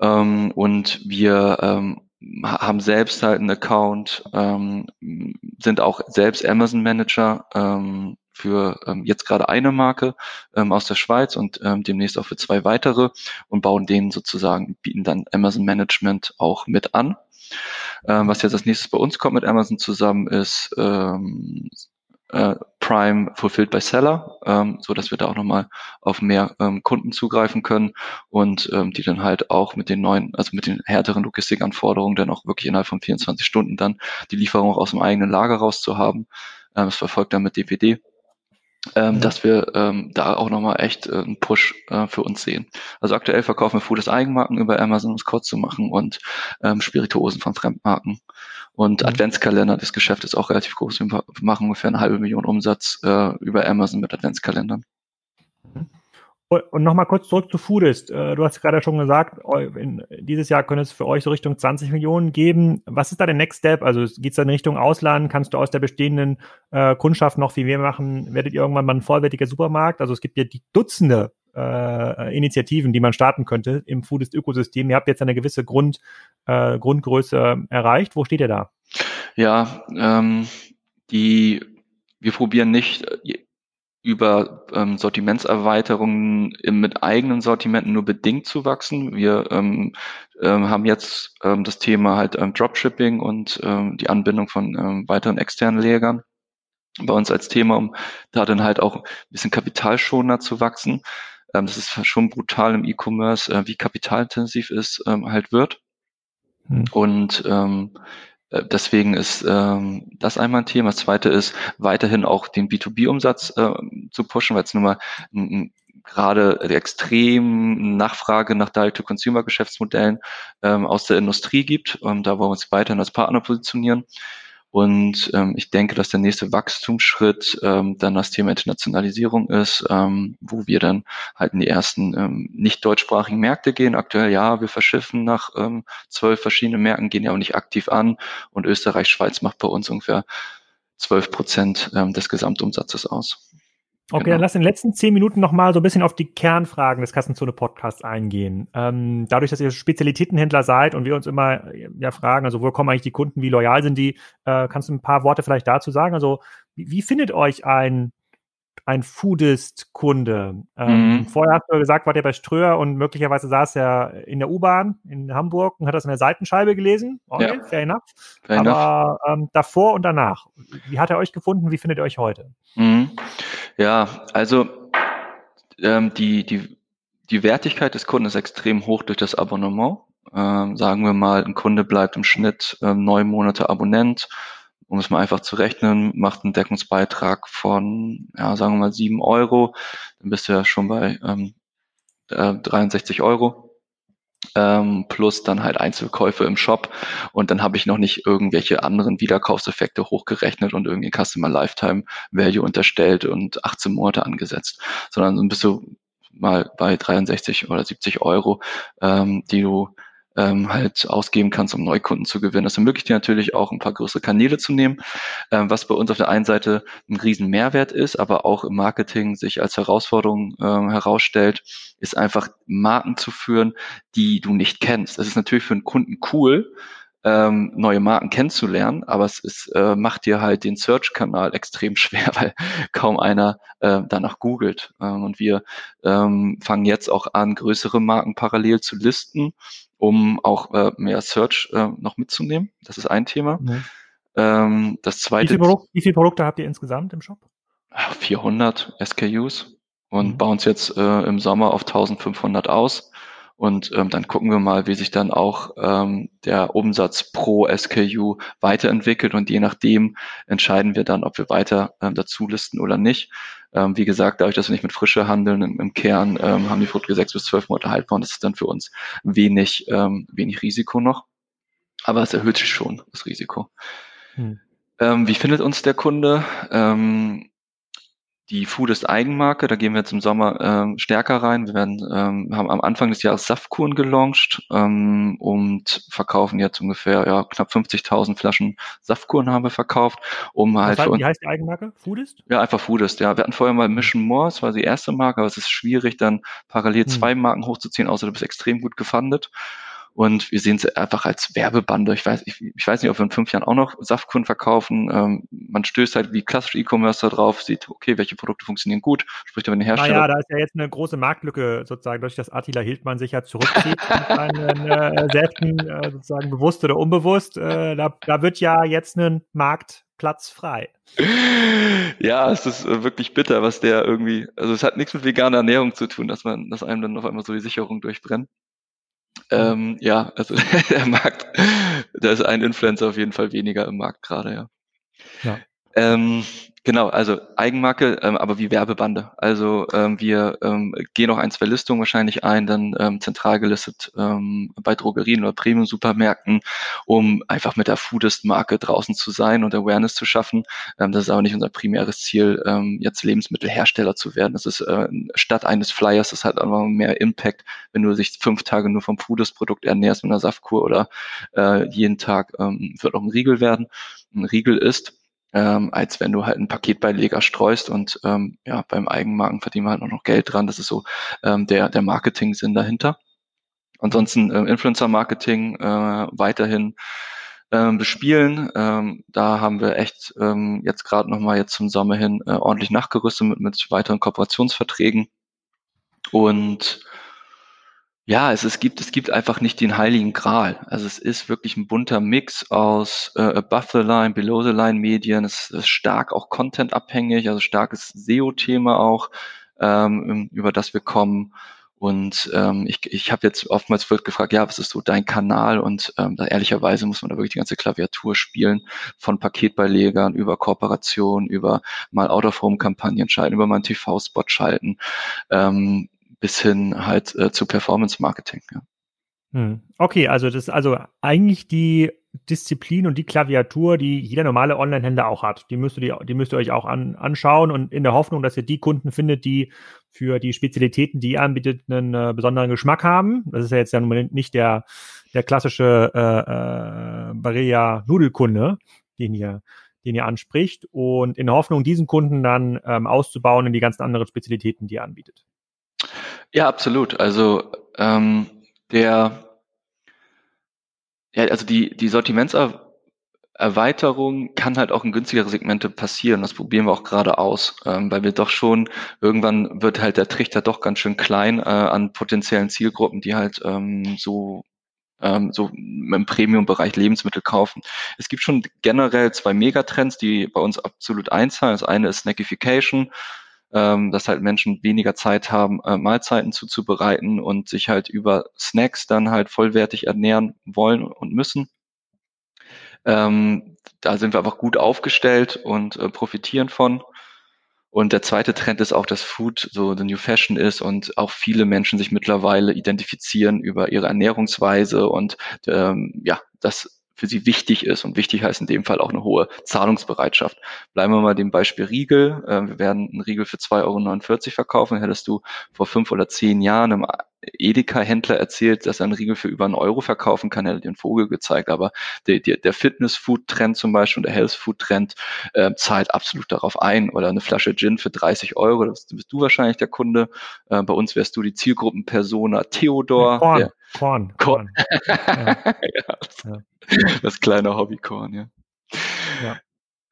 Ähm, und wir ähm, haben selbst halt einen Account, ähm, sind auch selbst Amazon Manager für jetzt gerade eine Marke aus der Schweiz und demnächst auch für zwei weitere und bauen denen sozusagen, bieten dann Amazon Management auch mit an. Ähm, was jetzt als nächstes bei uns kommt mit Amazon zusammen ist ähm, äh, Prime Fulfilled by Seller, ähm, so dass wir da auch nochmal auf mehr ähm, Kunden zugreifen können und ähm, die dann halt auch mit den neuen, also mit den härteren Logistikanforderungen dann auch wirklich innerhalb von 24 Stunden dann die Lieferung aus dem eigenen Lager rauszuhaben. Ähm, das verfolgt dann mit DPD ähm, ja. dass wir ähm, da auch nochmal echt äh, einen Push äh, für uns sehen. Also aktuell verkaufen wir Food Eigenmarken über Amazon, um es kurz zu machen, und ähm, Spirituosen von Fremdmarken. Und mhm. Adventskalender, das Geschäft ist auch relativ groß. Wir machen ungefähr eine halbe Million Umsatz äh, über Amazon mit Adventskalendern. Und nochmal kurz zurück zu Foodist. Äh, du hast gerade schon gesagt, dieses Jahr könnte es für euch so Richtung 20 Millionen geben. Was ist da der Next Step? Also geht es da in Richtung Ausland? Kannst du aus der bestehenden äh, Kundschaft noch viel mehr machen? Werdet ihr irgendwann mal ein vollwertiger Supermarkt? Also es gibt ja die Dutzende äh, Initiativen, die man starten könnte im Foodist-Ökosystem. Ihr habt jetzt eine gewisse Grund, äh, Grundgröße erreicht. Wo steht ihr da? Ja, ähm, die wir probieren nicht über ähm, Sortimentserweiterungen im, mit eigenen Sortimenten nur bedingt zu wachsen. Wir ähm, ähm, haben jetzt ähm, das Thema halt ähm, Dropshipping und ähm, die Anbindung von ähm, weiteren externen Legern bei uns als Thema, um da dann halt auch ein bisschen kapitalschonender zu wachsen. Ähm, das ist schon brutal im E-Commerce, äh, wie kapitalintensiv es ähm, halt wird. Hm. Und ähm, äh, deswegen ist ähm, das einmal ein Thema. Das zweite ist, weiterhin auch den B2B-Umsatz äh, zu pushen, weil es nun mal gerade extrem Nachfrage nach Direct-to-Consumer-Geschäftsmodellen ähm, aus der Industrie gibt. Ähm, da wollen wir uns weiterhin als Partner positionieren. Und ähm, ich denke, dass der nächste Wachstumsschritt ähm, dann das Thema Internationalisierung ist, ähm, wo wir dann halt in die ersten ähm, nicht deutschsprachigen Märkte gehen. Aktuell ja, wir verschiffen nach ähm, zwölf verschiedenen Märkten, gehen ja auch nicht aktiv an. Und Österreich, Schweiz macht bei uns ungefähr zwölf Prozent ähm, des Gesamtumsatzes aus. Okay, genau. dann lass in den letzten zehn Minuten nochmal so ein bisschen auf die Kernfragen des Kassenzone-Podcasts eingehen. Ähm, dadurch, dass ihr Spezialitätenhändler seid und wir uns immer ja fragen, also wo kommen eigentlich die Kunden, wie loyal sind die, äh, kannst du ein paar Worte vielleicht dazu sagen? Also wie, wie findet euch ein ein Foodist-Kunde. Ähm, mhm. Vorher hast du gesagt, wart ihr bei Ströer und möglicherweise saß er in der U-Bahn in Hamburg und hat das in der Seitenscheibe gelesen. Okay, ja. fair enough. Fair Aber ähm, davor und danach, wie hat er euch gefunden? Wie findet ihr euch heute? Mhm. Ja, also ähm, die, die, die Wertigkeit des Kunden ist extrem hoch durch das Abonnement. Ähm, sagen wir mal, ein Kunde bleibt im Schnitt ähm, neun Monate Abonnent um es mal einfach zu rechnen, macht einen Deckungsbeitrag von, ja, sagen wir mal sieben Euro, dann bist du ja schon bei ähm, äh, 63 Euro. Ähm, plus dann halt Einzelkäufe im Shop. Und dann habe ich noch nicht irgendwelche anderen Wiederkaufseffekte hochgerechnet und irgendwie Customer Lifetime Value unterstellt und 18 Monate angesetzt, sondern dann bist du mal bei 63 oder 70 Euro, ähm, die du ähm, halt ausgeben kannst, um Neukunden zu gewinnen. Das ermöglicht dir natürlich auch ein paar größere Kanäle zu nehmen, ähm, was bei uns auf der einen Seite ein riesen Mehrwert ist, aber auch im Marketing sich als Herausforderung ähm, herausstellt, ist einfach Marken zu führen, die du nicht kennst. Das ist natürlich für einen Kunden cool, ähm, neue Marken kennenzulernen, aber es ist, äh, macht dir halt den Search-Kanal extrem [LAUGHS] schwer, weil kaum einer äh, danach googelt. Ähm, und wir ähm, fangen jetzt auch an, größere Marken parallel zu listen um auch äh, mehr Search äh, noch mitzunehmen. Das ist ein Thema. Mhm. Ähm, das zweite. Wie, viel Produkt, wie viele Produkte habt ihr insgesamt im Shop? 400 SKUs und mhm. bauen es jetzt äh, im Sommer auf 1500 aus. Und ähm, dann gucken wir mal, wie sich dann auch ähm, der Umsatz pro SKU weiterentwickelt. Und je nachdem entscheiden wir dann, ob wir weiter ähm, dazu listen oder nicht. Ähm, wie gesagt, dadurch, dass wir nicht mit Frische handeln, im, im Kern ähm, haben die Produkte sechs bis zwölf Monate haltbar und das ist dann für uns wenig, ähm, wenig Risiko noch. Aber es erhöht sich schon, das Risiko. Hm. Ähm, wie findet uns der Kunde? Ähm, die Food ist Eigenmarke, da gehen wir jetzt im Sommer ähm, stärker rein. Wir werden, ähm, haben am Anfang des Jahres Saftkuren gelauncht ähm, und verkaufen jetzt ungefähr ja, knapp 50.000 Flaschen Saftkuren haben wir verkauft, um halt. Heißt, wie heißt die Eigenmarke? Foodist? Ja, einfach Foodist, ja. Wir hatten vorher mal Mission More, das war die erste Marke, aber es ist schwierig, dann parallel hm. zwei Marken hochzuziehen, außer du bist extrem gut gefundet. Und wir sehen es einfach als Werbebande. Ich weiß, ich, ich weiß nicht, ob wir in fünf Jahren auch noch Saftkunden verkaufen. Ähm, man stößt halt wie klassisch E-Commerce da drauf, sieht, okay, welche Produkte funktionieren gut, spricht aber den Hersteller. Naja, da ist ja jetzt eine große Marktlücke sozusagen, durch das Attila Hildmann sich ja zurückzieht mit seinen äh, Säften, äh, sozusagen bewusst oder unbewusst. Äh, da, da wird ja jetzt ein Marktplatz frei. Ja, es ist äh, wirklich bitter, was der irgendwie, also es hat nichts mit veganer Ernährung zu tun, dass man, dass einem dann auf einmal so die Sicherung durchbrennt. Ähm, ja, also [LAUGHS] der Markt, da ist ein Influencer auf jeden Fall weniger im Markt gerade, ja. ja. Ähm, genau, also Eigenmarke, ähm, aber wie Werbebande. Also ähm, wir ähm, gehen auch ein, zwei Listungen wahrscheinlich ein, dann ähm, zentral gelistet ähm, bei Drogerien oder Premium-Supermärkten, um einfach mit der Foodist-Marke draußen zu sein und Awareness zu schaffen. Ähm, das ist aber nicht unser primäres Ziel, ähm, jetzt Lebensmittelhersteller zu werden. Das ist äh, statt eines Flyers, das hat einfach mehr Impact, wenn du dich fünf Tage nur vom Foodist-Produkt ernährst mit einer Saftkur oder äh, jeden Tag ähm, wird auch ein Riegel werden, ein Riegel ist ähm, als wenn du halt einen Paketbeileger streust und ähm, ja, beim Eigenmarken verdienen wir halt auch noch Geld dran. Das ist so ähm, der, der Marketing-Sinn dahinter. Ansonsten ähm, Influencer-Marketing äh, weiterhin ähm, bespielen. Ähm, da haben wir echt ähm, jetzt gerade nochmal jetzt zum Sommer hin äh, ordentlich nachgerüstet mit, mit weiteren Kooperationsverträgen. Und ja, es, es gibt es gibt einfach nicht den heiligen Gral. Also es ist wirklich ein bunter Mix aus äh, above the line, below the line Medien. Es ist stark auch Content abhängig, also starkes SEO-Thema auch, ähm, über das wir kommen. Und ähm, ich, ich habe jetzt oftmals wird gefragt, ja, was ist so dein Kanal? Und ähm, da ehrlicherweise muss man da wirklich die ganze Klaviatur spielen, von Paketbeilegern über Kooperation, über mal Out-of-Home-Kampagnen schalten, über mal einen TV-Spot schalten. Ähm, bis hin halt äh, zu Performance Marketing. Ja. Hm. Okay, also das also eigentlich die Disziplin und die Klaviatur, die jeder normale Online-Händler auch hat. Die müsst ihr, die müsst ihr euch auch an, anschauen und in der Hoffnung, dass ihr die Kunden findet, die für die Spezialitäten, die ihr anbietet, einen äh, besonderen Geschmack haben. Das ist ja jetzt ja nicht der, der klassische äh, äh, Barilla Nudelkunde, den ihr, den ihr anspricht. Und in der Hoffnung, diesen Kunden dann ähm, auszubauen in die ganzen anderen Spezialitäten, die ihr anbietet. Ja, absolut. Also ähm, der ja, also die, die Sortimentserweiterung kann halt auch in günstigere Segmente passieren. Das probieren wir auch gerade aus, ähm, weil wir doch schon, irgendwann wird halt der Trichter doch ganz schön klein äh, an potenziellen Zielgruppen, die halt ähm, so ähm, so im Premium-Bereich Lebensmittel kaufen. Es gibt schon generell zwei Megatrends, die bei uns absolut einzahlen. Das eine ist Snackification ähm, dass halt Menschen weniger Zeit haben, äh, Mahlzeiten zuzubereiten und sich halt über Snacks dann halt vollwertig ernähren wollen und müssen. Ähm, da sind wir einfach gut aufgestellt und äh, profitieren von. Und der zweite Trend ist auch, dass Food so the new fashion ist und auch viele Menschen sich mittlerweile identifizieren über ihre Ernährungsweise und ähm, ja, das für sie wichtig ist. Und wichtig heißt in dem Fall auch eine hohe Zahlungsbereitschaft. Bleiben wir mal dem Beispiel Riegel. Äh, wir werden einen Riegel für 2,49 Euro verkaufen. Hättest du vor fünf oder zehn Jahren einem Edeka-Händler erzählt, dass er einen Riegel für über einen Euro verkaufen kann, hätte den Vogel gezeigt. Aber der, der, der Fitness-Food-Trend zum Beispiel und der Health-Food-Trend äh, zahlt absolut darauf ein. Oder eine Flasche Gin für 30 Euro, das bist du wahrscheinlich der Kunde. Äh, bei uns wärst du die Zielgruppenpersona Theodor. Korn, der, Korn, Korn. [LAUGHS] ja. ja. Das kleine Hobbykorn, ja. Ja.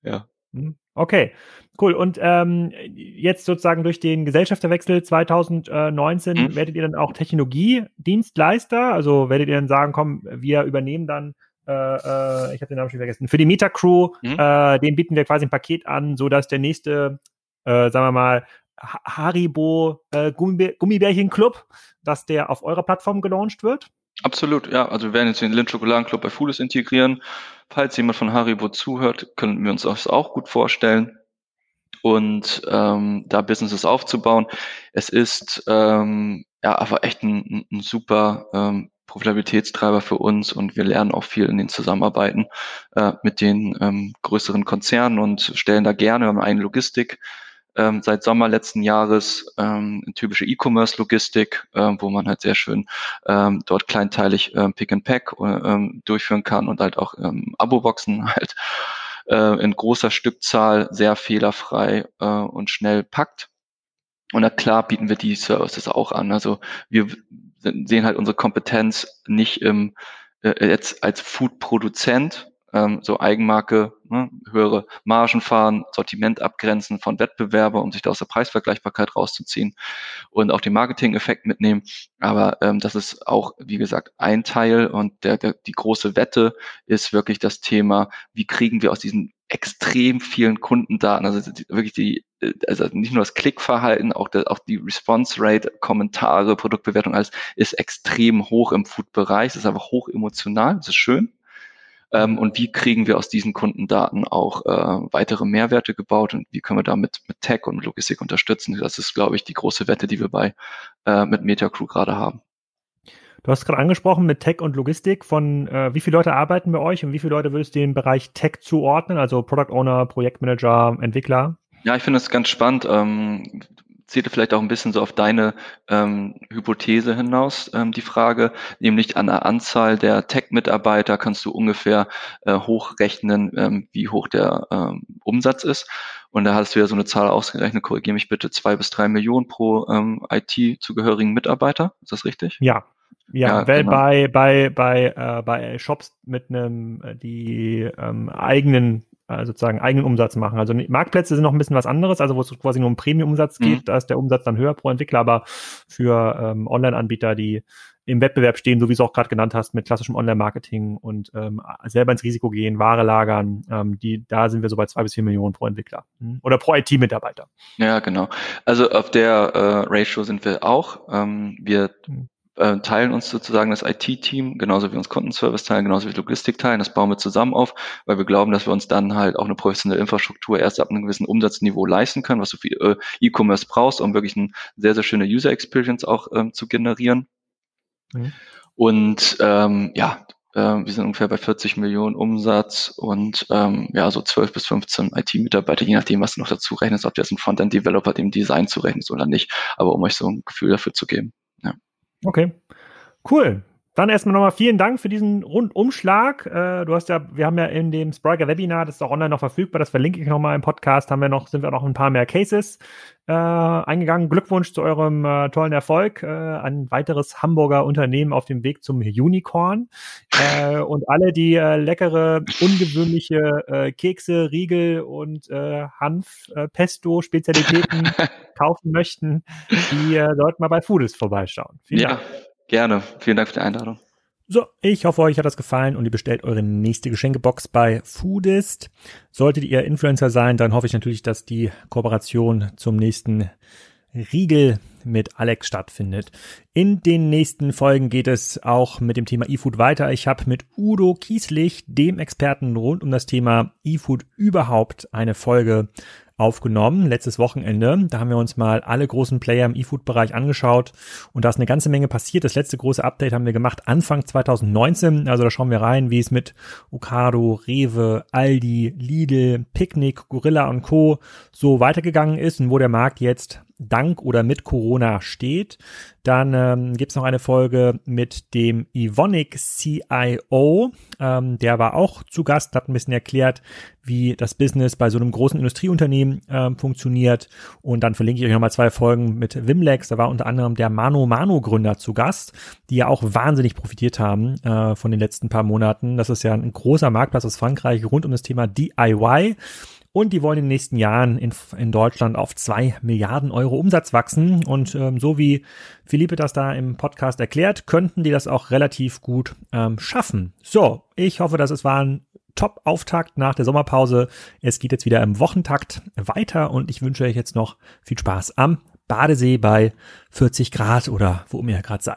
Ja. Hm. Okay, cool. Und ähm, jetzt sozusagen durch den Gesellschafterwechsel 2019 mhm. werdet ihr dann auch Technologiedienstleister? Also werdet ihr dann sagen, komm, wir übernehmen dann, äh, äh, ich habe den Namen schon vergessen, für die Metacrew, mhm. äh, den bieten wir quasi ein Paket an, sodass der nächste, äh, sagen wir mal, Haribo äh, Gummibärchen Club, dass der auf eurer Plattform gelauncht wird? Absolut, ja. Also wir werden jetzt den Lind Schokoladenclub bei Foodist integrieren. Falls jemand von Haribo zuhört, können wir uns das auch gut vorstellen. Und ähm, da Businesses aufzubauen. Es ist ähm, ja aber echt ein, ein super ähm, Profitabilitätstreiber für uns und wir lernen auch viel in den Zusammenarbeiten äh, mit den ähm, größeren Konzernen und stellen da gerne eine Logistik ähm, seit Sommer letzten Jahres ähm, typische E-Commerce-Logistik, ähm, wo man halt sehr schön ähm, dort kleinteilig ähm, Pick and Pack ähm, durchführen kann und halt auch ähm, Abo-Boxen [LAUGHS] halt äh, in großer Stückzahl sehr fehlerfrei äh, und schnell packt. Und na klar bieten wir die Services auch an. Also wir sehen halt unsere Kompetenz nicht im, äh, jetzt als Food-Produzent, ähm, so Eigenmarke, ne, höhere Margen fahren, Sortiment abgrenzen von Wettbewerber, um sich da aus der Preisvergleichbarkeit rauszuziehen und auch den Marketing-Effekt mitnehmen. Aber ähm, das ist auch, wie gesagt, ein Teil und der, der, die große Wette ist wirklich das Thema, wie kriegen wir aus diesen extrem vielen Kundendaten, also wirklich die, äh, also nicht nur das Klickverhalten, auch, der, auch die Response Rate, Kommentare, Produktbewertung, alles ist extrem hoch im Food-Bereich. Es ist einfach hoch emotional, das ist schön. Ähm, und wie kriegen wir aus diesen Kundendaten auch äh, weitere Mehrwerte gebaut und wie können wir damit mit Tech und Logistik unterstützen? Das ist, glaube ich, die große Wette, die wir bei äh, mit MetaCrew gerade haben. Du hast gerade angesprochen mit Tech und Logistik. Von äh, wie viele Leute arbeiten bei euch und wie viele Leute würdest du den Bereich Tech zuordnen? Also Product Owner, Projektmanager, Entwickler? Ja, ich finde das ganz spannend. Ähm, zielte vielleicht auch ein bisschen so auf deine ähm, Hypothese hinaus, ähm, die Frage, nämlich an der Anzahl der Tech-Mitarbeiter kannst du ungefähr äh, hochrechnen, ähm, wie hoch der ähm, Umsatz ist. Und da hast du ja so eine Zahl ausgerechnet, korrigiere mich bitte, zwei bis drei Millionen pro ähm, IT-zugehörigen Mitarbeiter. Ist das richtig? Ja. Ja, ja weil genau. bei, bei, bei, äh, bei Shops mit einem, äh, die ähm, eigenen äh, sozusagen eigenen Umsatz machen. Also Marktplätze sind noch ein bisschen was anderes, also wo es quasi nur um Premium-Umsatz geht, mhm. da ist der Umsatz dann höher pro Entwickler, aber für ähm, Online-Anbieter, die im Wettbewerb stehen, so wie du es auch gerade genannt hast, mit klassischem Online-Marketing und ähm, selber ins Risiko gehen, Ware lagern, ähm, die, da sind wir so bei zwei bis vier Millionen pro Entwickler hm? oder pro IT-Mitarbeiter. Ja, genau. Also auf der äh, Ratio sind wir auch. Ähm, wir hm äh, teilen uns sozusagen das IT-Team, genauso wie uns Kundenservice teilen, genauso wie Logistik teilen. Das bauen wir zusammen auf, weil wir glauben, dass wir uns dann halt auch eine professionelle Infrastruktur erst ab einem gewissen Umsatzniveau leisten können, was du für äh, E-Commerce brauchst, um wirklich eine sehr, sehr schöne User Experience auch ähm, zu generieren. Mhm. Und ähm, ja, Ähm, wir sind ungefähr bei 40 Millionen Umsatz und ähm, ja, so 12 bis 15 IT-Mitarbeiter, je nachdem, was du noch dazu rechnest, ob du jetzt einen Frontend-Developer dem Design zurechnest oder nicht, aber um euch so ein Gefühl dafür zu geben. Okay, cool. Dann erstmal nochmal vielen Dank für diesen Rundumschlag. Äh, du hast ja, wir haben ja in dem Spriker Webinar, das ist auch online noch verfügbar, das verlinke ich nochmal im Podcast, haben wir noch, sind wir noch ein paar mehr Cases äh, eingegangen. Glückwunsch zu eurem äh, tollen Erfolg. Äh, ein weiteres Hamburger Unternehmen auf dem Weg zum Unicorn. Äh, und alle, die äh, leckere, ungewöhnliche Kekse, Riegel und äh, Hanf-Pesto-Spezialitäten äh, [LAUGHS] kaufen möchten, die sollten mal bei Foodist vorbeischauen. Vielen ja. Dank. Gerne. Vielen Dank für die Einladung. So, ich hoffe, euch hat das gefallen und ihr bestellt eure nächste Geschenkebox bei Foodist. Solltet ihr Influencer sein, dann hoffe ich natürlich, dass die Kooperation zum nächsten Riegel mit Alex stattfindet. In den nächsten Folgen geht es auch mit dem Thema eFood weiter. Ich habe mit Udo Kieslich, dem Experten rund um das Thema eFood überhaupt, eine Folge aufgenommen, letztes Wochenende. Da haben wir uns mal alle großen Player im E-Food-Bereich angeschaut und da ist eine ganze Menge passiert. Das letzte große Update haben wir gemacht Anfang 2019. Also da schauen wir rein, wie es mit Ocado, Rewe, Aldi, Lidl, Picnic, Gorilla und Co. so weitergegangen ist und wo der Markt jetzt dank oder mit Corona steht. Dann ähm, gibt es noch eine Folge mit dem Ivonic CIO. Ähm, der war auch zu Gast, hat ein bisschen erklärt, wie das Business bei so einem großen Industrieunternehmen ähm, funktioniert. Und dann verlinke ich euch nochmal zwei Folgen mit Wimlex. Da war unter anderem der Mano Mano Gründer zu Gast, die ja auch wahnsinnig profitiert haben äh, von den letzten paar Monaten. Das ist ja ein großer Marktplatz aus Frankreich rund um das Thema DIY. Und die wollen in den nächsten Jahren in, in Deutschland auf zwei Milliarden Euro Umsatz wachsen. Und ähm, so wie Philippe das da im Podcast erklärt, könnten die das auch relativ gut ähm, schaffen. So, ich hoffe, dass es war ein Top-Auftakt nach der Sommerpause. Es geht jetzt wieder im Wochentakt weiter und ich wünsche euch jetzt noch viel Spaß am Badesee bei 40 Grad oder wo ihr gerade seid.